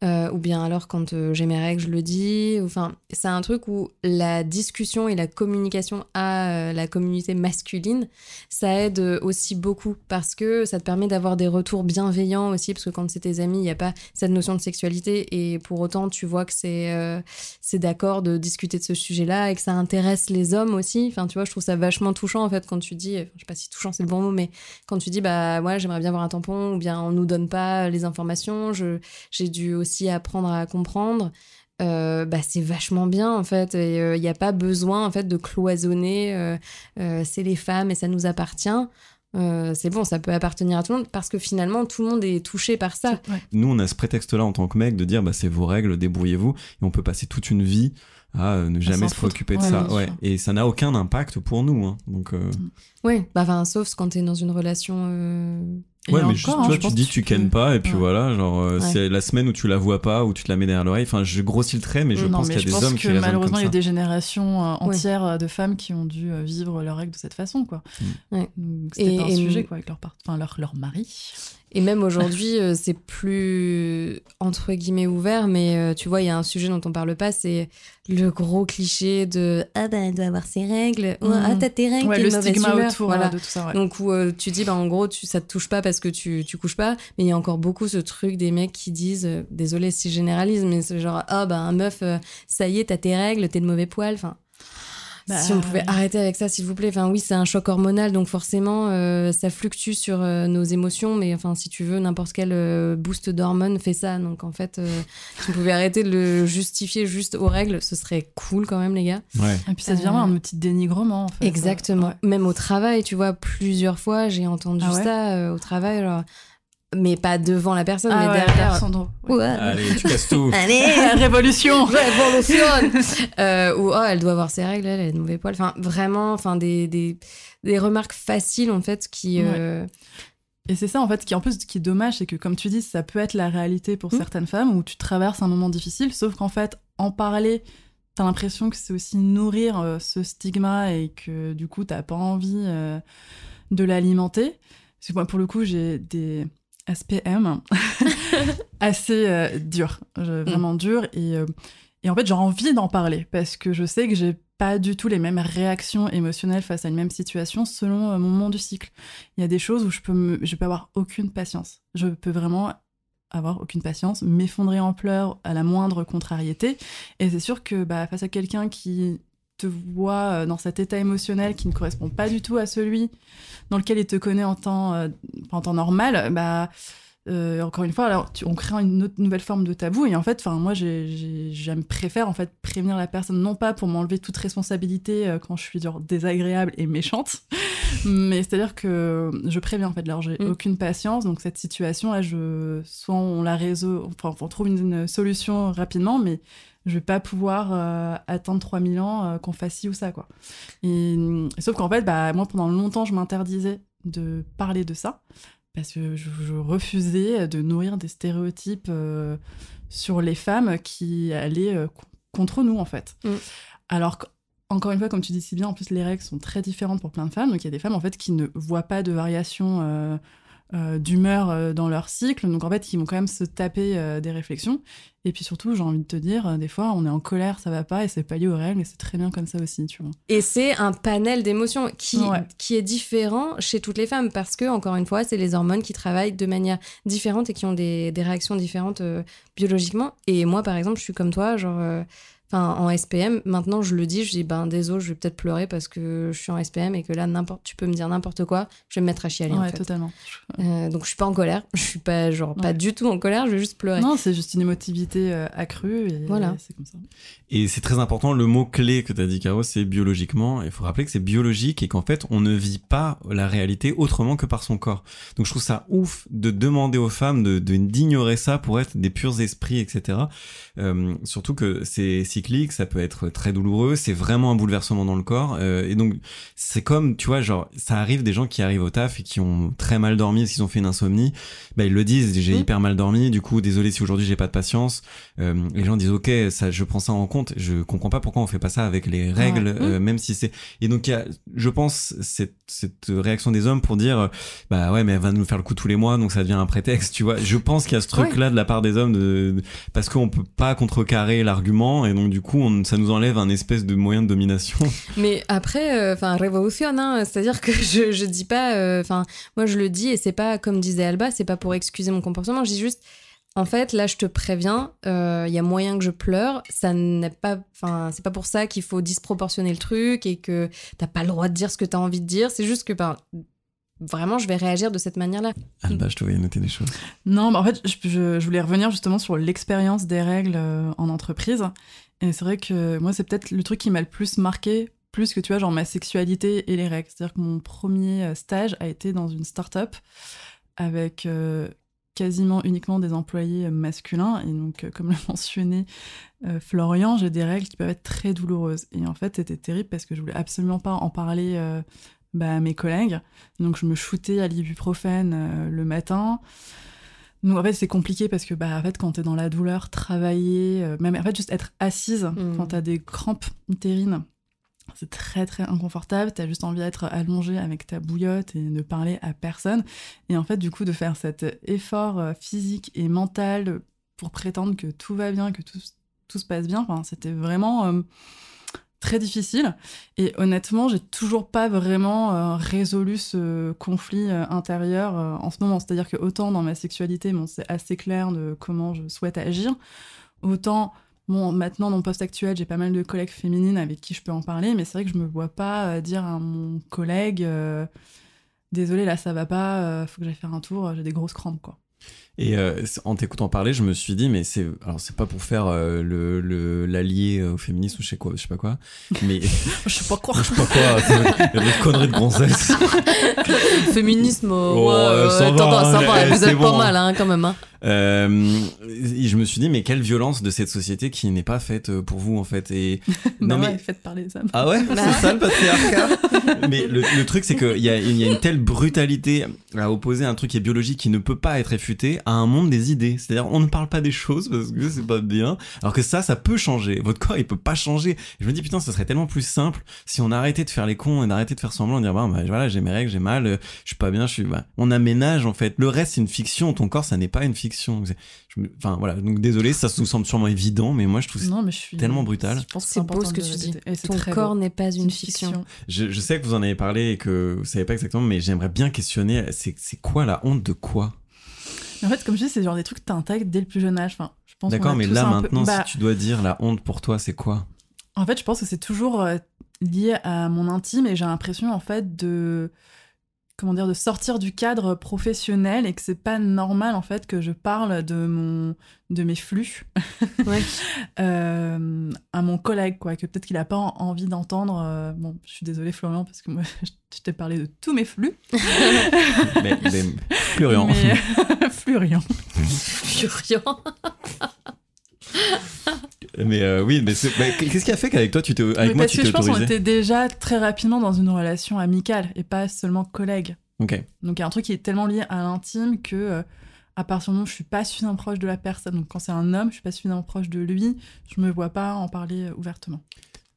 Euh, ou bien alors quand euh, j'ai mes règles, je le dis. Enfin, c'est un truc où la discussion et la communication à euh, la communauté masculine, ça aide euh, aussi beaucoup parce que ça te permet d'avoir des retours bienveillants aussi parce que quand c'est tes amis, il n'y a pas cette notion de sexualité et pour autant tu vois que c'est c'est d'accord de discuter de ce sujet-là et que ça intéresse les hommes aussi. Enfin, tu vois, je trouve ça vachement touchant en fait quand tu dis, je sais pas si touchant c'est le bon mot, mais quand tu dis bah ouais j'aimerais bien avoir un tampon ou bien on nous donne pas les informations, j'ai dû aussi apprendre à comprendre. Euh, bah c'est vachement bien en fait et il n'y a pas besoin en fait de cloisonner euh, euh, c'est les femmes et ça nous appartient Euh, c'est bon ça peut appartenir à tout le monde parce que finalement tout le monde est touché par ça ouais. Nous, on a ce prétexte-là en tant que mec de dire, bah, c'est vos règles, débrouillez-vous. Et on peut passer toute une vie à euh, ne jamais se préoccuper de Ouais, ça. Ouais. Et ça n'a aucun impact pour nous. hein. Donc, euh, ouais bah enfin sauf quand t'es dans une relation euh, ouais, mais encore, juste, hein, tu vois, je tu pense dis que tu kennes pas, et puis Ouais. voilà, genre, euh, Ouais. c'est la semaine où tu la vois pas, où tu te la mets derrière l'oreille. Enfin, je grossis le trait, mais je non, pense qu'il y a des hommes qui raisonnent malheureusement, il y a des générations euh, entières euh, de femmes qui ont dû euh, vivre leurs règles de cette façon, quoi. Mm. Ouais. Donc, C'était pas un et- sujet, quoi, avec leur, part... enfin, leur, leur mari. Et même aujourd'hui, euh, c'est plus entre guillemets ouvert, mais euh, tu vois, il y a un sujet dont on parle pas, c'est le gros cliché de ah ben elle doit avoir ses règles, ou, Mhm. ah t'as tes règles, Ouais, le stigma humeur. autour voilà. euh, de tout ça, ouais. Donc où euh, tu dis bah en gros tu ça te touche pas parce que tu tu couches pas, mais il y a encore beaucoup ce truc des mecs qui disent désolé si je généralise mais c'est genre ah bah un meuf ça y est t'as tes règles t'es de mauvais poil enfin Bah, si on pouvait arrêter avec ça, s'il vous plaît. Enfin, oui, c'est un choc hormonal, donc forcément, euh, ça fluctue sur euh, nos émotions. Mais enfin, si tu veux, n'importe quel euh, boost d'hormones fait ça. Donc en fait, euh, si on pouvait arrêter de le justifier juste aux règles, ce serait cool quand même, les gars. Ouais. Et puis ça devient Euh, un outil de dénigrement, en fait. Exactement. Ouais. Même au travail, tu vois, plusieurs fois, j'ai entendu Ah ouais ça euh, au travail, mais pas devant la personne, Ah mais ouais, derrière. Sandro. Ouais. Allez, tu casses tout. Allez, Révolution révolution euh, Ou oh, elle doit avoir ses règles, elle, elle a de mauvais poils. Enfin, vraiment, enfin, des, des, des remarques faciles, en fait, qui. euh, Et c'est ça, en fait, qui en plus qui est dommage, c'est que comme tu dis, ça peut être la réalité pour Mm. certaines femmes où tu traverses un moment difficile, sauf qu'en fait, en parler, t'as l'impression que c'est aussi nourrir euh, ce stigma et que du coup, t'as pas envie euh, de l'alimenter. Parce que moi, pour le coup, j'ai des SPM assez euh, durs, Je- vraiment durs. Et, euh, et en fait, j'ai envie d'en parler parce que je sais que j'ai pas du tout les mêmes réactions émotionnelles face à une même situation selon euh, mon moment du cycle. Il y a des choses où je peux, me- je peux avoir aucune patience. Je peux vraiment avoir aucune patience, m'effondrer en pleurs à la moindre contrariété. Et c'est sûr que bah, face à quelqu'un qui te voit euh, dans cet état émotionnel qui ne correspond pas du tout à celui dans lequel il te connaît en temps, euh, en temps normal, bah euh, encore une fois, alors tu- on crée une autre nouvelle forme de tabou et en fait, moi, j'ai- j'ai- j'aime préfère en fait prévenir la personne non pas pour m'enlever toute responsabilité euh, quand je suis genre désagréable et méchante, mais c'est-à-dire que je préviens en fait. Alors j'ai Mm. aucune patience, donc cette situation là, je soit on la résout, enfin on trouve une, une solution rapidement, mais je vais pas pouvoir euh, attendre 3000 ans euh, qu'on fasse ci ou ça quoi. Et, et sauf qu'en fait, bah moi pendant longtemps, je m'interdisais de parler de ça parce que je, je refusais de nourrir des stéréotypes euh, sur les femmes qui allaient euh, co- contre nous, en fait. Mm. Alors encore une fois, comme tu dis si bien, en plus, les règles sont très différentes pour plein de femmes. Donc, il y a des femmes, en fait, qui ne voient pas de variation euh, d'humeur euh, dans leur cycle. Donc, en fait, ils vont quand même se taper euh, des réflexions. Et puis, surtout, j'ai envie de te dire, des fois, on est en colère, ça va pas, et c'est pas lié aux règles, et c'est très bien comme ça aussi, tu vois. Et c'est un panel d'émotions qui, Ouais. qui est différent chez toutes les femmes parce que, encore une fois, c'est les hormones qui travaillent de manière différente et qui ont des, des réactions différentes euh, biologiquement. Et moi, par exemple, je suis comme toi, genre, euh, enfin, en SPM, maintenant je le dis, je dis, ben désolé, je vais peut-être pleurer parce que je suis en SPM et que là, n'importe, tu peux me dire n'importe quoi, je vais me mettre à chialer. en ouais, fait. totalement. Euh, donc je suis pas en colère, je suis pas, genre, pas du tout en colère, je vais juste pleurer. Non, c'est juste une émotivité euh, accrue, et Voilà. c'est comme ça. Et c'est très important, le mot clé que tu as dit, Caro, c'est biologiquement. Il faut rappeler que c'est biologique et qu'en fait, on ne vit pas la réalité autrement que par son corps. Donc je trouve ça ouf de demander aux femmes de de- d'ignorer ça pour être des purs esprits, etc. Euh, surtout que c'est cyclique, ça peut être très douloureux, c'est vraiment un bouleversement dans le corps. euh, et donc, c'est comme, tu vois, genre, ça arrive des gens qui arrivent au taf et qui ont très mal dormi parce qu'ils ont fait une insomnie. Bah, ils le disent, j'ai Mhm. hyper mal dormi, du coup, désolé si aujourd'hui j'ai pas de patience. Euh, les gens disent, ok, ça, je prends ça en compte. Je comprends pas pourquoi on fait pas ça avec les règles, Ouais. euh, même si c'est. Et donc, y a, je pense, cette, cette réaction des hommes pour dire, bah ouais, mais elle va nous faire le coup tous les mois, donc ça devient un prétexte, tu vois. Je pense qu'il y a ce truc-là de la part des hommes de, de- parce qu'on peut pas contrecarrer l'argument et donc du coup, on, ça nous enlève un espèce de moyen de domination. Mais après, enfin, révolution, hein, c'est-à-dire que je, je dis pas, euh, enfin, moi je le dis et c'est pas comme disait Alba, c'est pas pour excuser mon comportement, je dis juste, en fait, là je te préviens, il y a moyen que je pleure, ça n'est pas, enfin, c'est pas pour ça qu'il faut disproportionner le truc et que t'as pas le droit de dire ce que t'as envie de dire, c'est juste que, ben, vraiment, je vais réagir de cette manière-là. Alba, je te voyais noter des choses. Non, mais en fait, je, je- je voulais revenir justement sur l'expérience des règles euh, en entreprise. Et c'est vrai que moi, c'est peut-être le truc qui m'a le plus marqué, plus que tu vois, genre ma sexualité et les règles. C'est-à-dire que mon premier euh, stage a été dans une start-up avec euh, quasiment uniquement des employés euh, masculins. Et donc, comme le mentionnait Florian, j'ai des règles qui peuvent être très douloureuses. Et en fait, c'était terrible parce que je voulais absolument pas en parler bah, à mes collègues. Donc, je me shootais à l'ibuprofène le matin. Donc en fait c'est compliqué parce que bah en fait quand t'es dans la douleur, travailler, euh, même en fait juste être assise Mm. quand t'as des crampes utérines, c'est très très inconfortable. T'as juste envie d'être allongé avec ta bouillotte et ne parler à personne. Et en fait du coup de faire cet effort euh, physique et mental pour prétendre que tout va bien, que tout, tout se passe bien, enfin c'était vraiment euh, très difficile. Et honnêtement, j'ai toujours pas vraiment euh, résolu ce conflit euh, intérieur euh, en ce moment. C'est-à-dire que autant dans ma sexualité, bon, c'est assez clair de comment je souhaite agir, autant bon, maintenant dans mon poste actuel, j'ai pas mal de collègues féminines avec qui je peux en parler, mais c'est vrai que je me vois pas dire à mon collègue désolé là ça va pas, faut que j'aille faire un tour, j'ai des grosses crampes quoi. Et euh, en t'écoutant parler, je me suis dit, mais c'est alors c'est pas pour faire euh, le le- l'allié au féminisme ou je sais quoi, je sais pas quoi, mais Je sais pas quoi. je sais pas quoi, c'est- il y a des conneries de gonzesse. Féminisme, Oh, euh, ça va, ça hein, va, vous êtes bon. pas mal hein, quand même. Hein. Euh, et je me suis dit, mais quelle violence de cette société qui n'est pas faite euh, pour vous en fait. Et Bah non ouais, mais faites parler les hommes. ah ouais, Bah. c'est ça le patriarcat. mais le, le truc c'est qu'il y a, y a une telle brutalité à opposer un truc qui est biologique qui ne peut pas être réfuté à un monde des idées. C'est-à-dire on ne parle pas des choses parce que c'est pas bien. Alors que ça, ça peut changer. Votre corps il peut pas changer. Je me dis putain, ça serait tellement plus simple si on arrêtait de faire les cons et d'arrêter de faire semblant, de dire bah, bah, voilà j'ai mes règles, j'ai mal, euh, je suis pas bien, je suis. bah, on aménage en fait. Le reste c'est une fiction. Ton corps ça n'est pas une fiction. C'est- je me- Enfin voilà. Donc désolé, ça nous semble sûrement évident, mais moi je trouve Non, mais je suis tellement brutal. Je pense que C'est beau ce que tu dis. Ton corps n'est pas une fiction. Je, je sais que vous en avez parlé et que vous savez pas exactement, mais j'aimerais bien questionner, c'est quoi la honte de quoi? En fait, comme je dis, c'est genre des trucs que t'intègres dès le plus jeune âge. Enfin, je pense D'accord, mais là peu- maintenant, Bah, si tu dois dire la honte pour toi, c'est quoi? En fait, je pense que c'est toujours euh, lié à mon intime et j'ai l'impression en fait de comment dire de sortir du cadre professionnel et que c'est pas normal en fait que je parle de mon de mes flux Ouais. euh, à mon collègue quoi que peut-être qu'il a pas en- envie d'entendre euh, bon je suis désolée Florian parce que moi je t'ai parlé de tous mes flux mais, mais Florian. mais Florian Furiant. Mais euh, oui, mais bah, qu'est-ce qui a fait qu'avec toi, tu t'es, avec Mais moi, parce tu que t'es je pense qu'on était déjà très rapidement dans une relation amicale et pas seulement collègue Ok. Donc il y a un truc qui est tellement lié à l'intime que euh, à partir du moment où je suis pas suffisamment proche de la personne, donc quand c'est un homme, je suis pas suffisamment proche de lui, je me vois pas en parler euh, ouvertement.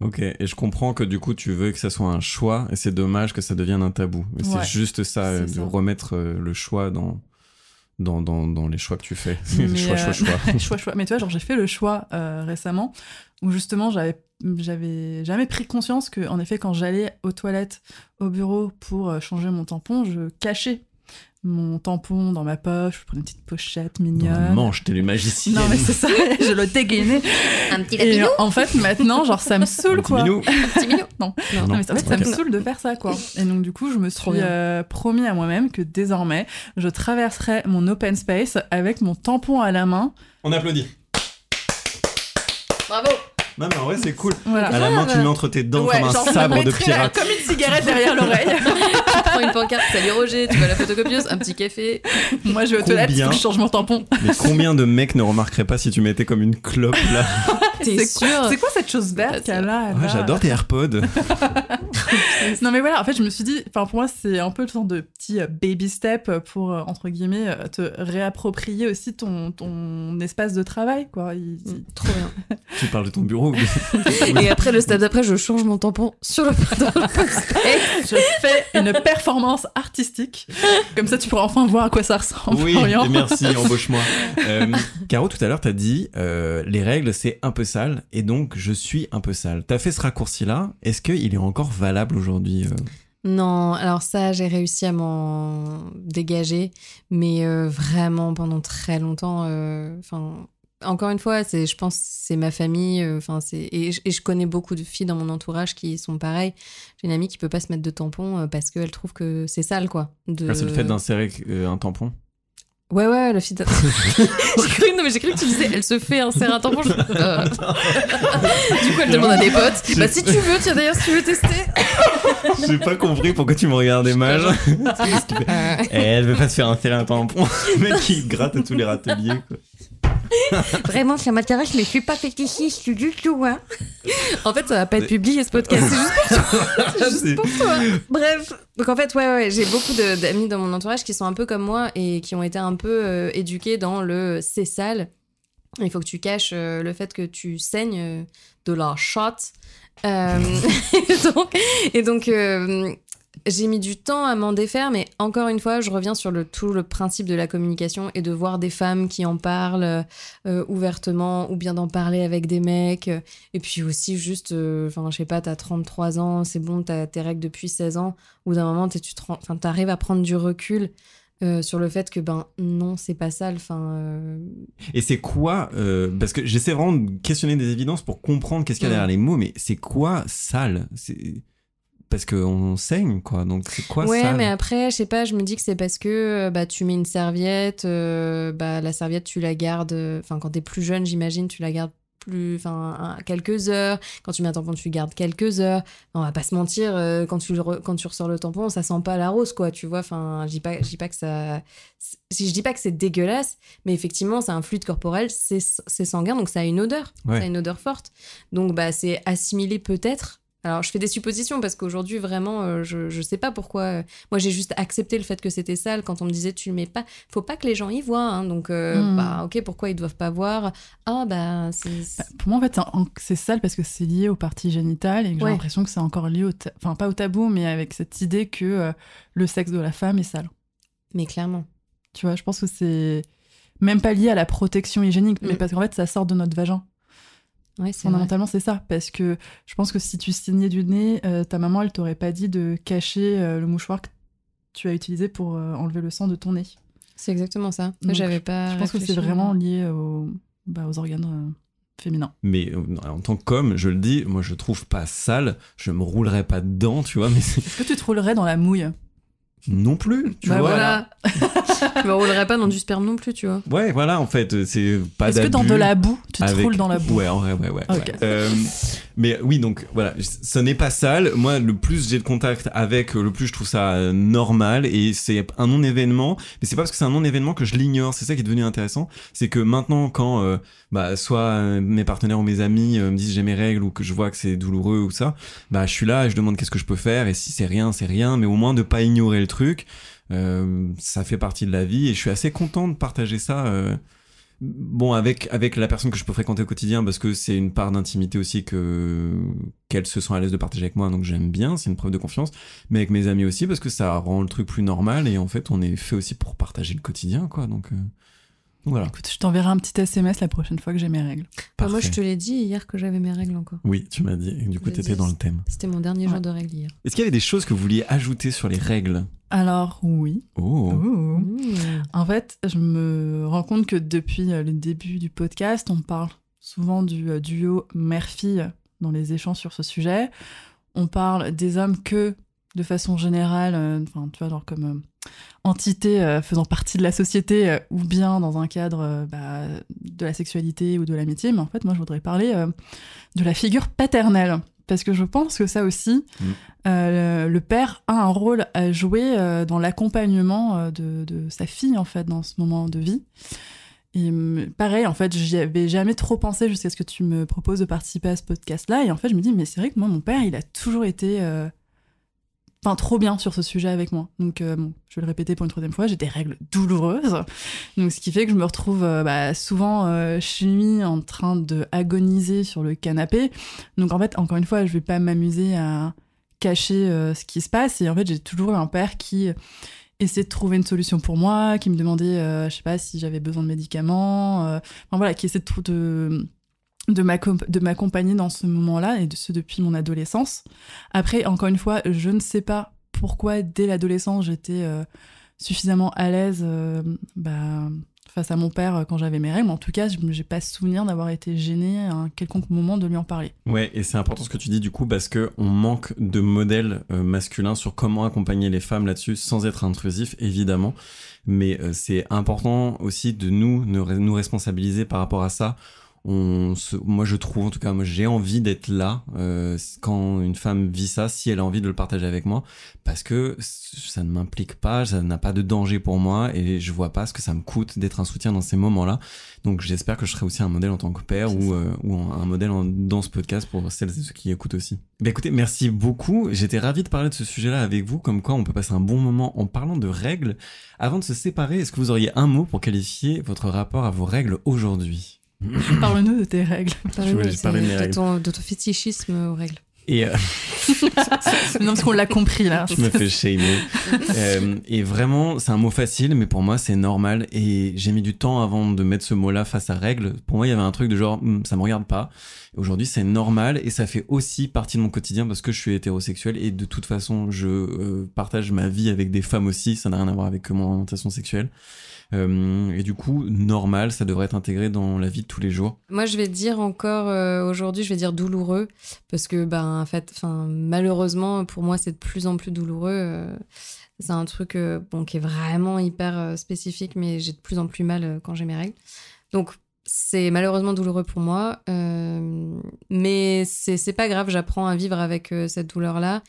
Ok, et je comprends que du coup tu veux que ça soit un choix, et c'est dommage que ça devienne un tabou. Mais Ouais, c'est juste ça, de ça. remettre le choix dans, dans, dans, dans les choix que tu fais. Choix, choix, euh, choix. choix, choix. Mais tu vois, genre j'ai fait le choix euh, récemment où justement j'avais j'avais jamais pris conscience que en effet quand j'allais aux toilettes au bureau pour euh, changer mon tampon, je cachais mon tampon dans ma poche, je prenais une petite pochette Dans mignonne. la manche, t'es les magiciennes. non mais c'est ça, je le dégainais. Un petit Et lapinou. en fait maintenant genre ça me saoule Un petit quoi. minou. Un petit minou. Non. Non. Non, mais en fait, ça me saoule de faire ça, quoi. Et donc, du coup, je me suis euh, promis à moi-même que désormais, je traverserai mon open space avec mon tampon à la main. On applaudit. Bravo. Non mais en vrai c'est cool. Voilà. À la main, tu le mets entre tes dents Ouais, comme un genre, sabre de pirate. Comme une cigarette derrière l'oreille. Tu prends une pancarte, salut Roger, tu vas à la photocopieuse, un petit café. Moi, je vais aux toilettes, je change mon tampon. Mais combien de mecs ne remarqueraient pas si tu mettais comme une clope là C'est sûr C'est quoi cette chose verte y a Ouais, J'adore tes AirPods. Non mais voilà, en fait, je me suis dit, enfin pour moi, c'est un peu le sorte de petit euh, baby step pour euh, entre guillemets euh, te réapproprier aussi ton, ton espace de travail, quoi. Il- il- Trop bien. tu parles de ton bureau. Et après, le step d'après, je change mon tampon sur le space. Je fais une performance artistique. Comme ça, tu pourras enfin voir à quoi ça ressemble. Oui, et merci, embauche-moi. Euh, Caro, tout à l'heure, t'as dit euh, les règles, c'est un peu sale, et donc je suis un peu sale. T'as fait ce raccourci-là. Est-ce qu'il est encore valable aujourd'hui euh? Non, alors ça, j'ai réussi à m'en dégager, mais euh, vraiment pendant très longtemps. euh, Enfin, encore une fois, c'est, je pense, que c'est ma famille. euh, Enfin, c'est et, je- et je connais beaucoup de filles dans mon entourage qui sont pareilles. J'ai une amie qui peut pas se mettre de tampon euh, parce qu'elle trouve que c'est sale, quoi. De... Ah, C'est le fait d'insérer euh, un tampon? Ouais, ouais, la fille. de- j'ai cru, non, mais j'ai cru que tu disais, elle se fait insérer un tampon. Je... Euh. du coup, elle demande à des potes. Bah, si tu veux, tiens d'ailleurs, si tu veux tester. J'ai pas compris pourquoi tu me regardais mal. Et elle veut pas se faire insérer un tampon. Le mec qui gratte à tous les râteliers. Quoi. Vraiment, ça m'intéresse, mais je suis pas fétichiste du tout, hein. En fait, ça va pas être publié ce podcast, c'est juste pour toi. Bref. Donc en fait, ouais, ouais, j'ai beaucoup d'amis dans mon entourage qui sont un peu comme moi et qui ont été un peu euh, éduqués dans le c'est sale. Il faut que tu caches euh, le fait que tu saignes euh, de la chatte. Et donc, et donc j'ai mis du temps à m'en défaire, mais encore une fois, je reviens sur le, tout le principe de la communication et de voir des femmes qui en parlent euh, ouvertement ou bien d'en parler avec des mecs. euh, et puis aussi, juste, euh, enfin, je sais pas, t'as 33 ans, c'est bon, t'as tes règles depuis 16 ans, ou d'un moment, tu t'arrives à prendre du recul. euh, sur le fait que ben non c'est pas sale enfin euh, Et c'est quoi euh, Parce que j'essaie vraiment de questionner des évidences pour comprendre qu'est-ce qu'il y a Mm. derrière les mots, mais c'est quoi sale? C'est parce qu'on saigne, quoi. Donc c'est quoi ouais, sale mais après, je sais pas, je me dis que c'est parce que euh, bah, tu mets une serviette, euh, bah, la serviette, tu la gardes, euh, enfin, quand t'es plus jeune, j'imagine, tu la gardes plus, enfin, quelques heures. Quand tu mets un tampon, tu gardes quelques heures. On va pas se mentir, euh, quand, tu le re- quand tu ressors le tampon, ça sent pas la rose, quoi, tu vois. Enfin, je dis pas, je dis pas que ça. Si je dis pas que c'est dégueulasse, mais effectivement, c'est un fluide corporel, c'est c'est sanguin, donc ça a une odeur. Ouais. Ça a une odeur forte. Donc, bah, c'est assimilé peut-être. Alors, je fais des suppositions parce qu'aujourd'hui, vraiment, euh, je, je sais pas pourquoi. euh, moi, j'ai juste accepté le fait que c'était sale quand on me disait tu le mets pas. Faut pas que les gens y voient. hein, donc, euh, Hmm. bah, ok, pourquoi ils doivent pas voir? Ah, bah, c'est. Bah, Pour moi, en fait, c'est sale parce que c'est lié aux parties génitales et que j'ai Ouais. l'impression que c'est encore lié au. ta- Enfin, pas au tabou, mais avec cette idée que le sexe de la femme est sale. Mais clairement. Tu vois, je pense que c'est même pas lié à la protection hygiénique, mais Mm. parce qu'en fait, ça sort de notre vagin. Ouais. Fondamentalement, c'est ça. Parce que je pense que si tu saignais du nez, euh, ta maman, elle t'aurait pas dit de cacher euh, le mouchoir que tu as utilisé pour euh, enlever le sang de ton nez. C'est exactement ça. Donc, J'avais pas. je pense que c'est vraiment lié au- bah, aux organes euh, féminins. Mais en tant qu'homme, je le dis, moi je trouve pas sale. Je me roulerais pas dedans, tu vois. Mais Est-ce que tu te roulerais dans la mouille? Non plus, tu bah vois. voilà. je me roulerais pas dans du sperme non plus, tu vois. Ouais, voilà, en fait, c'est pas Est-ce que dans de la boue, tu te avec- roules dans la boue Ouais, en vrai, ouais, ouais. Ok. ouais. Euh, mais oui, donc voilà, ce n'est pas sale. Moi, le plus j'ai de contact avec, le plus je trouve ça euh, normal et c'est un non-événement. Mais c'est pas parce que c'est un non-événement que je l'ignore. C'est ça qui est devenu intéressant. C'est que maintenant, quand euh, bah, soit euh, mes partenaires ou mes amis euh, me disent j'ai mes règles ou que je vois que c'est douloureux ou ça, bah je suis là et je demande qu'est-ce que je peux faire. Et si c'est rien, c'est rien. Mais au moins de pas ignorer le truc. Euh, ça fait partie de la vie et je suis assez content de partager ça. euh, Bon, avec, avec la personne que je peux fréquenter au quotidien, parce que c'est une part d'intimité aussi que qu'elle se sent à l'aise de partager avec moi, donc j'aime bien, c'est une preuve de confiance. Mais avec mes amis aussi, parce que ça rend le truc plus normal, et en fait, on est fait aussi pour partager le quotidien, quoi. Donc, euh, voilà. Écoute, je t'enverrai un petit SMS la prochaine fois que j'ai mes règles. Bah, moi, je te l'ai dit hier que j'avais mes règles encore. Oui, tu m'as dit, et du coup, Je t'étais dit. dans le thème. C'était mon dernier Ouais. jour de règles hier. Est-ce qu'il y avait des choses que vous vouliez ajouter sur les règles? Alors, oui. Oh. Mmh. En fait, je me rends compte que depuis euh, le début du podcast, on parle souvent du euh, duo mère-fille dans les échanges sur ce sujet. On parle des hommes que de façon générale, euh, enfin, tu vois, genre comme euh, entité euh, faisant partie de la société euh, ou bien dans un cadre euh, bah, de la sexualité ou de l'amitié. Mais en fait, moi, je voudrais parler de la figure paternelle. Parce que je pense que ça aussi, Mm. euh, le père a un rôle à jouer dans l'accompagnement de, de sa fille, en fait, dans ce moment de vie. Et hum, pareil, en fait, j'y avais jamais trop pensé jusqu'à ce que tu me proposes de participer à ce podcast-là. Et en fait, je me dis, mais c'est vrai que moi, mon père, il a toujours été. euh, Trop bien sur ce sujet avec moi. Donc, euh, bon, je vais le répéter pour une troisième fois, j'ai des règles douloureuses. Donc, ce qui fait que je me retrouve euh, bah, souvent euh, chez lui en train de agoniser sur le canapé. Donc, en fait, encore une fois, je vais pas m'amuser à cacher ce qui se passe. Et en fait, j'ai toujours eu un père qui essayait de trouver une solution pour moi, qui me demandait, je sais pas, si j'avais besoin de médicaments. enfin, voilà, qui essayait de, de, de m'accom- de m'accompagner dans ce moment-là, et de ce depuis mon adolescence. Après, encore une fois, je ne sais pas pourquoi, dès l'adolescence, j'étais euh, suffisamment à l'aise euh, bah, face à mon père euh, quand j'avais mes règles. En tout cas, je n'ai pas souvenir d'avoir été gênée à un quelconque moment de lui en parler. Ouais, et c'est important ce que tu dis du coup parce que on manque de modèles masculins sur comment accompagner les femmes là-dessus sans être intrusif, évidemment. Mais c'est important aussi de nous, nous responsabiliser par rapport à ça. On se, moi, je trouve, en tout cas, moi, j'ai envie d'être là euh, quand une femme vit ça, si elle a envie de le partager avec moi, parce que ça ne m'implique pas, ça n'a pas de danger pour moi, et je vois pas ce que ça me coûte d'être un soutien dans ces moments-là. Donc, j'espère que je serai aussi un modèle en tant que père ou, euh, ou un modèle en- dans ce podcast pour celles et ceux qui écoutent aussi. Bah écoutez, merci beaucoup. J'étais ravi de parler de ce sujet-là avec vous, comme quoi on peut passer un bon moment en parlant de règles. Avant de se séparer, est-ce que vous auriez un mot pour qualifier votre rapport à vos règles aujourd'hui? Parle-nous de tes règles. Parle-nous de- parler de ton, de ton fétichisme aux règles. Et euh, non, parce qu'on l'a compris là. je me fais shamer. Euh, et vraiment, c'est un mot facile, mais pour moi, c'est normal. Et j'ai mis du temps avant de mettre ce mot-là face à règles. Pour moi, il y avait un truc de genre, Hum, ça me regarde pas. Aujourd'hui, c'est normal et ça fait aussi partie de mon quotidien parce que je suis hétérosexuel et de toute façon, je euh, partage ma vie avec des femmes aussi. Ça n'a rien à voir avec mon orientation sexuelle. Euh, et du coup, normal, ça devrait être intégré dans la vie de tous les jours. Moi, je vais dire encore euh, aujourd'hui, je vais dire douloureux parce que, ben, en fait, enfin, malheureusement, pour moi, c'est de plus en plus douloureux. euh, c'est un truc euh, bon, qui est vraiment hyper euh, spécifique, mais j'ai de plus en plus mal euh, quand j'ai mes règles. Donc, c'est malheureusement douloureux pour moi, euh, mais c'est c'est pas grave, j'apprends à vivre avec euh, cette douleur-là.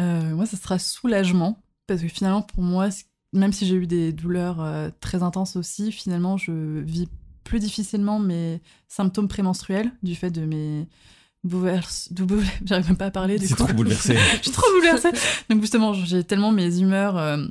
Euh, moi, ça sera soulagement. Parce que finalement, pour moi, c- même si j'ai eu des douleurs euh, très intenses aussi, finalement, je vis plus difficilement mes symptômes prémenstruels du fait de mes bouleverses. J'arrive même pas à parler du C'est coup. trop bouleversé. je suis trop bouleversée. Donc justement, j'ai tellement mes humeurs euh,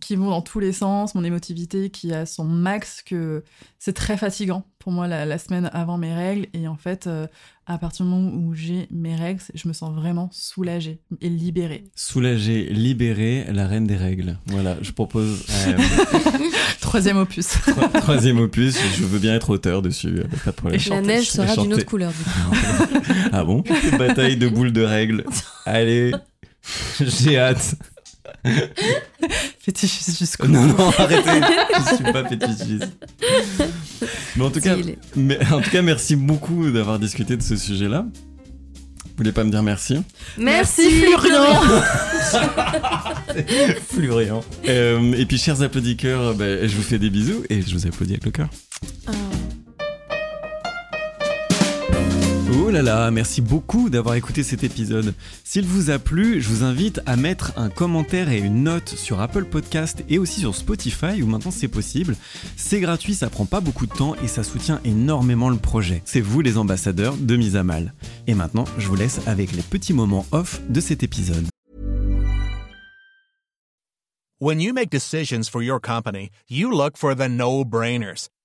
qui vont dans tous les sens, mon émotivité qui a son max que c'est très fatigant pour moi la, la semaine avant mes règles. Et en fait, euh, à partir du moment où j'ai mes règles, je me sens vraiment soulagée et libérée. Soulager, libérer la reine des règles. Voilà, je propose euh, Troisième opus. Tro- Troisième opus, je veux bien être auteur dessus, pas de problème. Et La neige sera d'une autre couleur. du coup. Ah bon? Bataille de boules de règles. Allez, j'ai hâte. Fétichiste jusqu'au Non, non, arrêtez. Je suis pas fétichiste. Mais en tout cas, Si, mais, en tout cas, merci beaucoup d'avoir discuté de ce sujet-là. Vous voulez pas me dire merci? Merci, Florian. Florian. Euh, et puis, chers applaudisseurs, bah, je vous fais des bisous et je vous applaudis avec le cœur. Ah. Oh là là, merci beaucoup d'avoir écouté cet épisode. S'il vous a plu, je vous invite à mettre un commentaire et une note sur Apple Podcast et aussi sur Spotify où maintenant c'est possible. C'est gratuit, ça prend pas beaucoup de temps et ça soutient énormément le projet. C'est vous les ambassadeurs de Mise à Mal. Et maintenant, je vous laisse avec les petits moments off de cet épisode. When you make decisions for your company, you look for the no-brainers.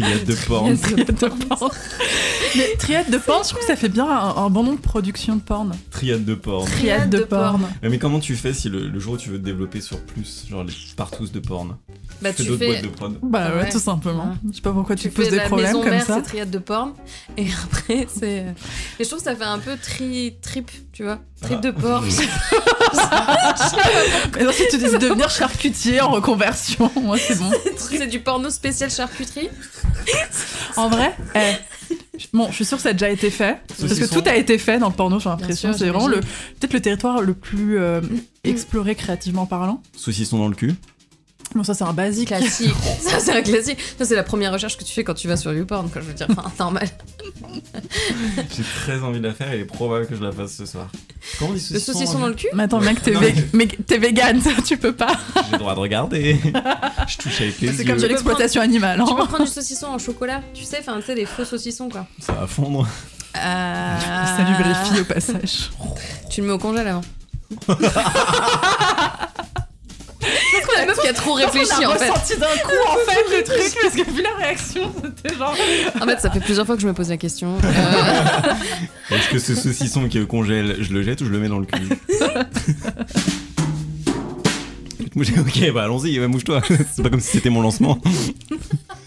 Triade de porn. Triade de porn. Mais triade de porn, je trouve que ça fait bien un, un bon nom de production de porn. Triade de porn. Triade de, de porn. porn. Mais comment tu fais si le, le jour où tu veux te développer sur plus, genre les partous de porn Bah, fais tu d'autres fais. boîtes de prod. Bah ouais, Ouais. tout simplement. Ouais. Je sais pas pourquoi tu, poses fais des la problèmes maison comme mère, ça. c'est triade de porn. Et après, c'est. Et je trouve que ça fait un peu tri trip, tu vois. Trip Ah. de porc. Mais non, si tu décides de devenir charcutier en reconversion, moi c'est bon. c'est du porno spécial charcuterie. En vrai, eh, bon, je suis sûre que ça a déjà été fait. Parce que tout a été fait dans le porno, j'ai l'impression. C'est vraiment le, peut-être le territoire le plus euh, exploré créativement parlant. Saucisson dans le cul. Bon, ça c'est un basique. Classique. ça, c'est un classique. Ça, c'est la première recherche que tu fais quand tu vas sur YouPorn, quoi. Je veux dire, enfin, normal. J'ai très envie de la faire et il est probable que je la fasse ce soir. Comment on dit Le saucisson dans le cul Mais attends, mec, t'es Non, vé- mais t'es vegan, ça, tu peux pas. J'ai le droit de regarder. je touche avec les C'est yeux. comme de l'exploitation animale. Tu peux Hein. prendre du saucisson en chocolat, tu sais, enfin, tu sais, des faux saucissons, quoi. Ça va fondre. Ça lubrifie au passage. Tu le mets au congèle avant. C'est la meuf qui a trop réfléchi, On a en fait. ressenti d'un coup, en fait, le truc, parce que vu la réaction, c'était genre. En fait, ça fait plusieurs fois que je me pose la question. Euh, Est-ce que ce saucisson qui congèle, je le jette ou je le mets dans le cul Ok, bah allons-y, mouche-toi. C'est pas comme si c'était mon lancement.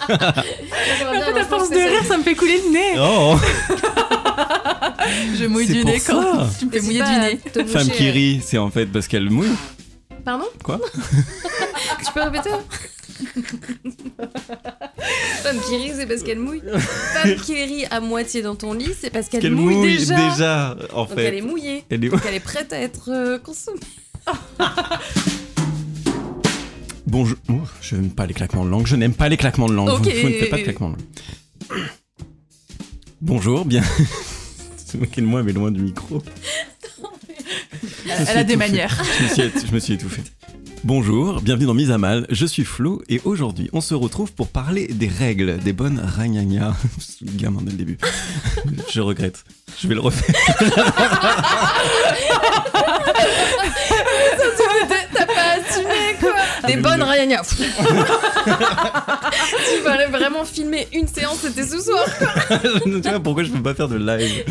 En fait, à force de rire, ça me fait couler le nez. Oh Je mouille C'est du pour nez quand ça. tu me fais mouiller du nez. Femme qui rit, c'est en fait parce qu'elle mouille. Pardon? Quoi? Tu peux répéter Femme qui rit, c'est parce qu'elle mouille. Femme qui rit à moitié dans ton lit, c'est parce qu'elle Qu'elle mouille, mouille déjà. déjà, en Donc elle est fait. mouillée. Elle est- Donc elle est prête à être euh, consommée. Bonjour. Oh, je n'aime pas les claquements de langue. Je n'aime pas les claquements de langue. Vous- Ok. Vous, ne faites pas de claquements de langue. Bonjour, bien. Se moquer de moi, mais loin du micro. Je me suis Elle a des manières. Je me suis, je me suis étouffé. Bonjour, bienvenue dans Mise à Mal, je suis Flo et aujourd'hui on se retrouve pour parler des règles, des bonnes ragnagnas. Gamin dès le début. Je regrette. Je vais le refaire. T'as pas assumé quoi Des mais bonnes je- Ryania. Tu fallait vraiment filmer une séance, c'était ce soir. tu vois pourquoi je peux pas faire de live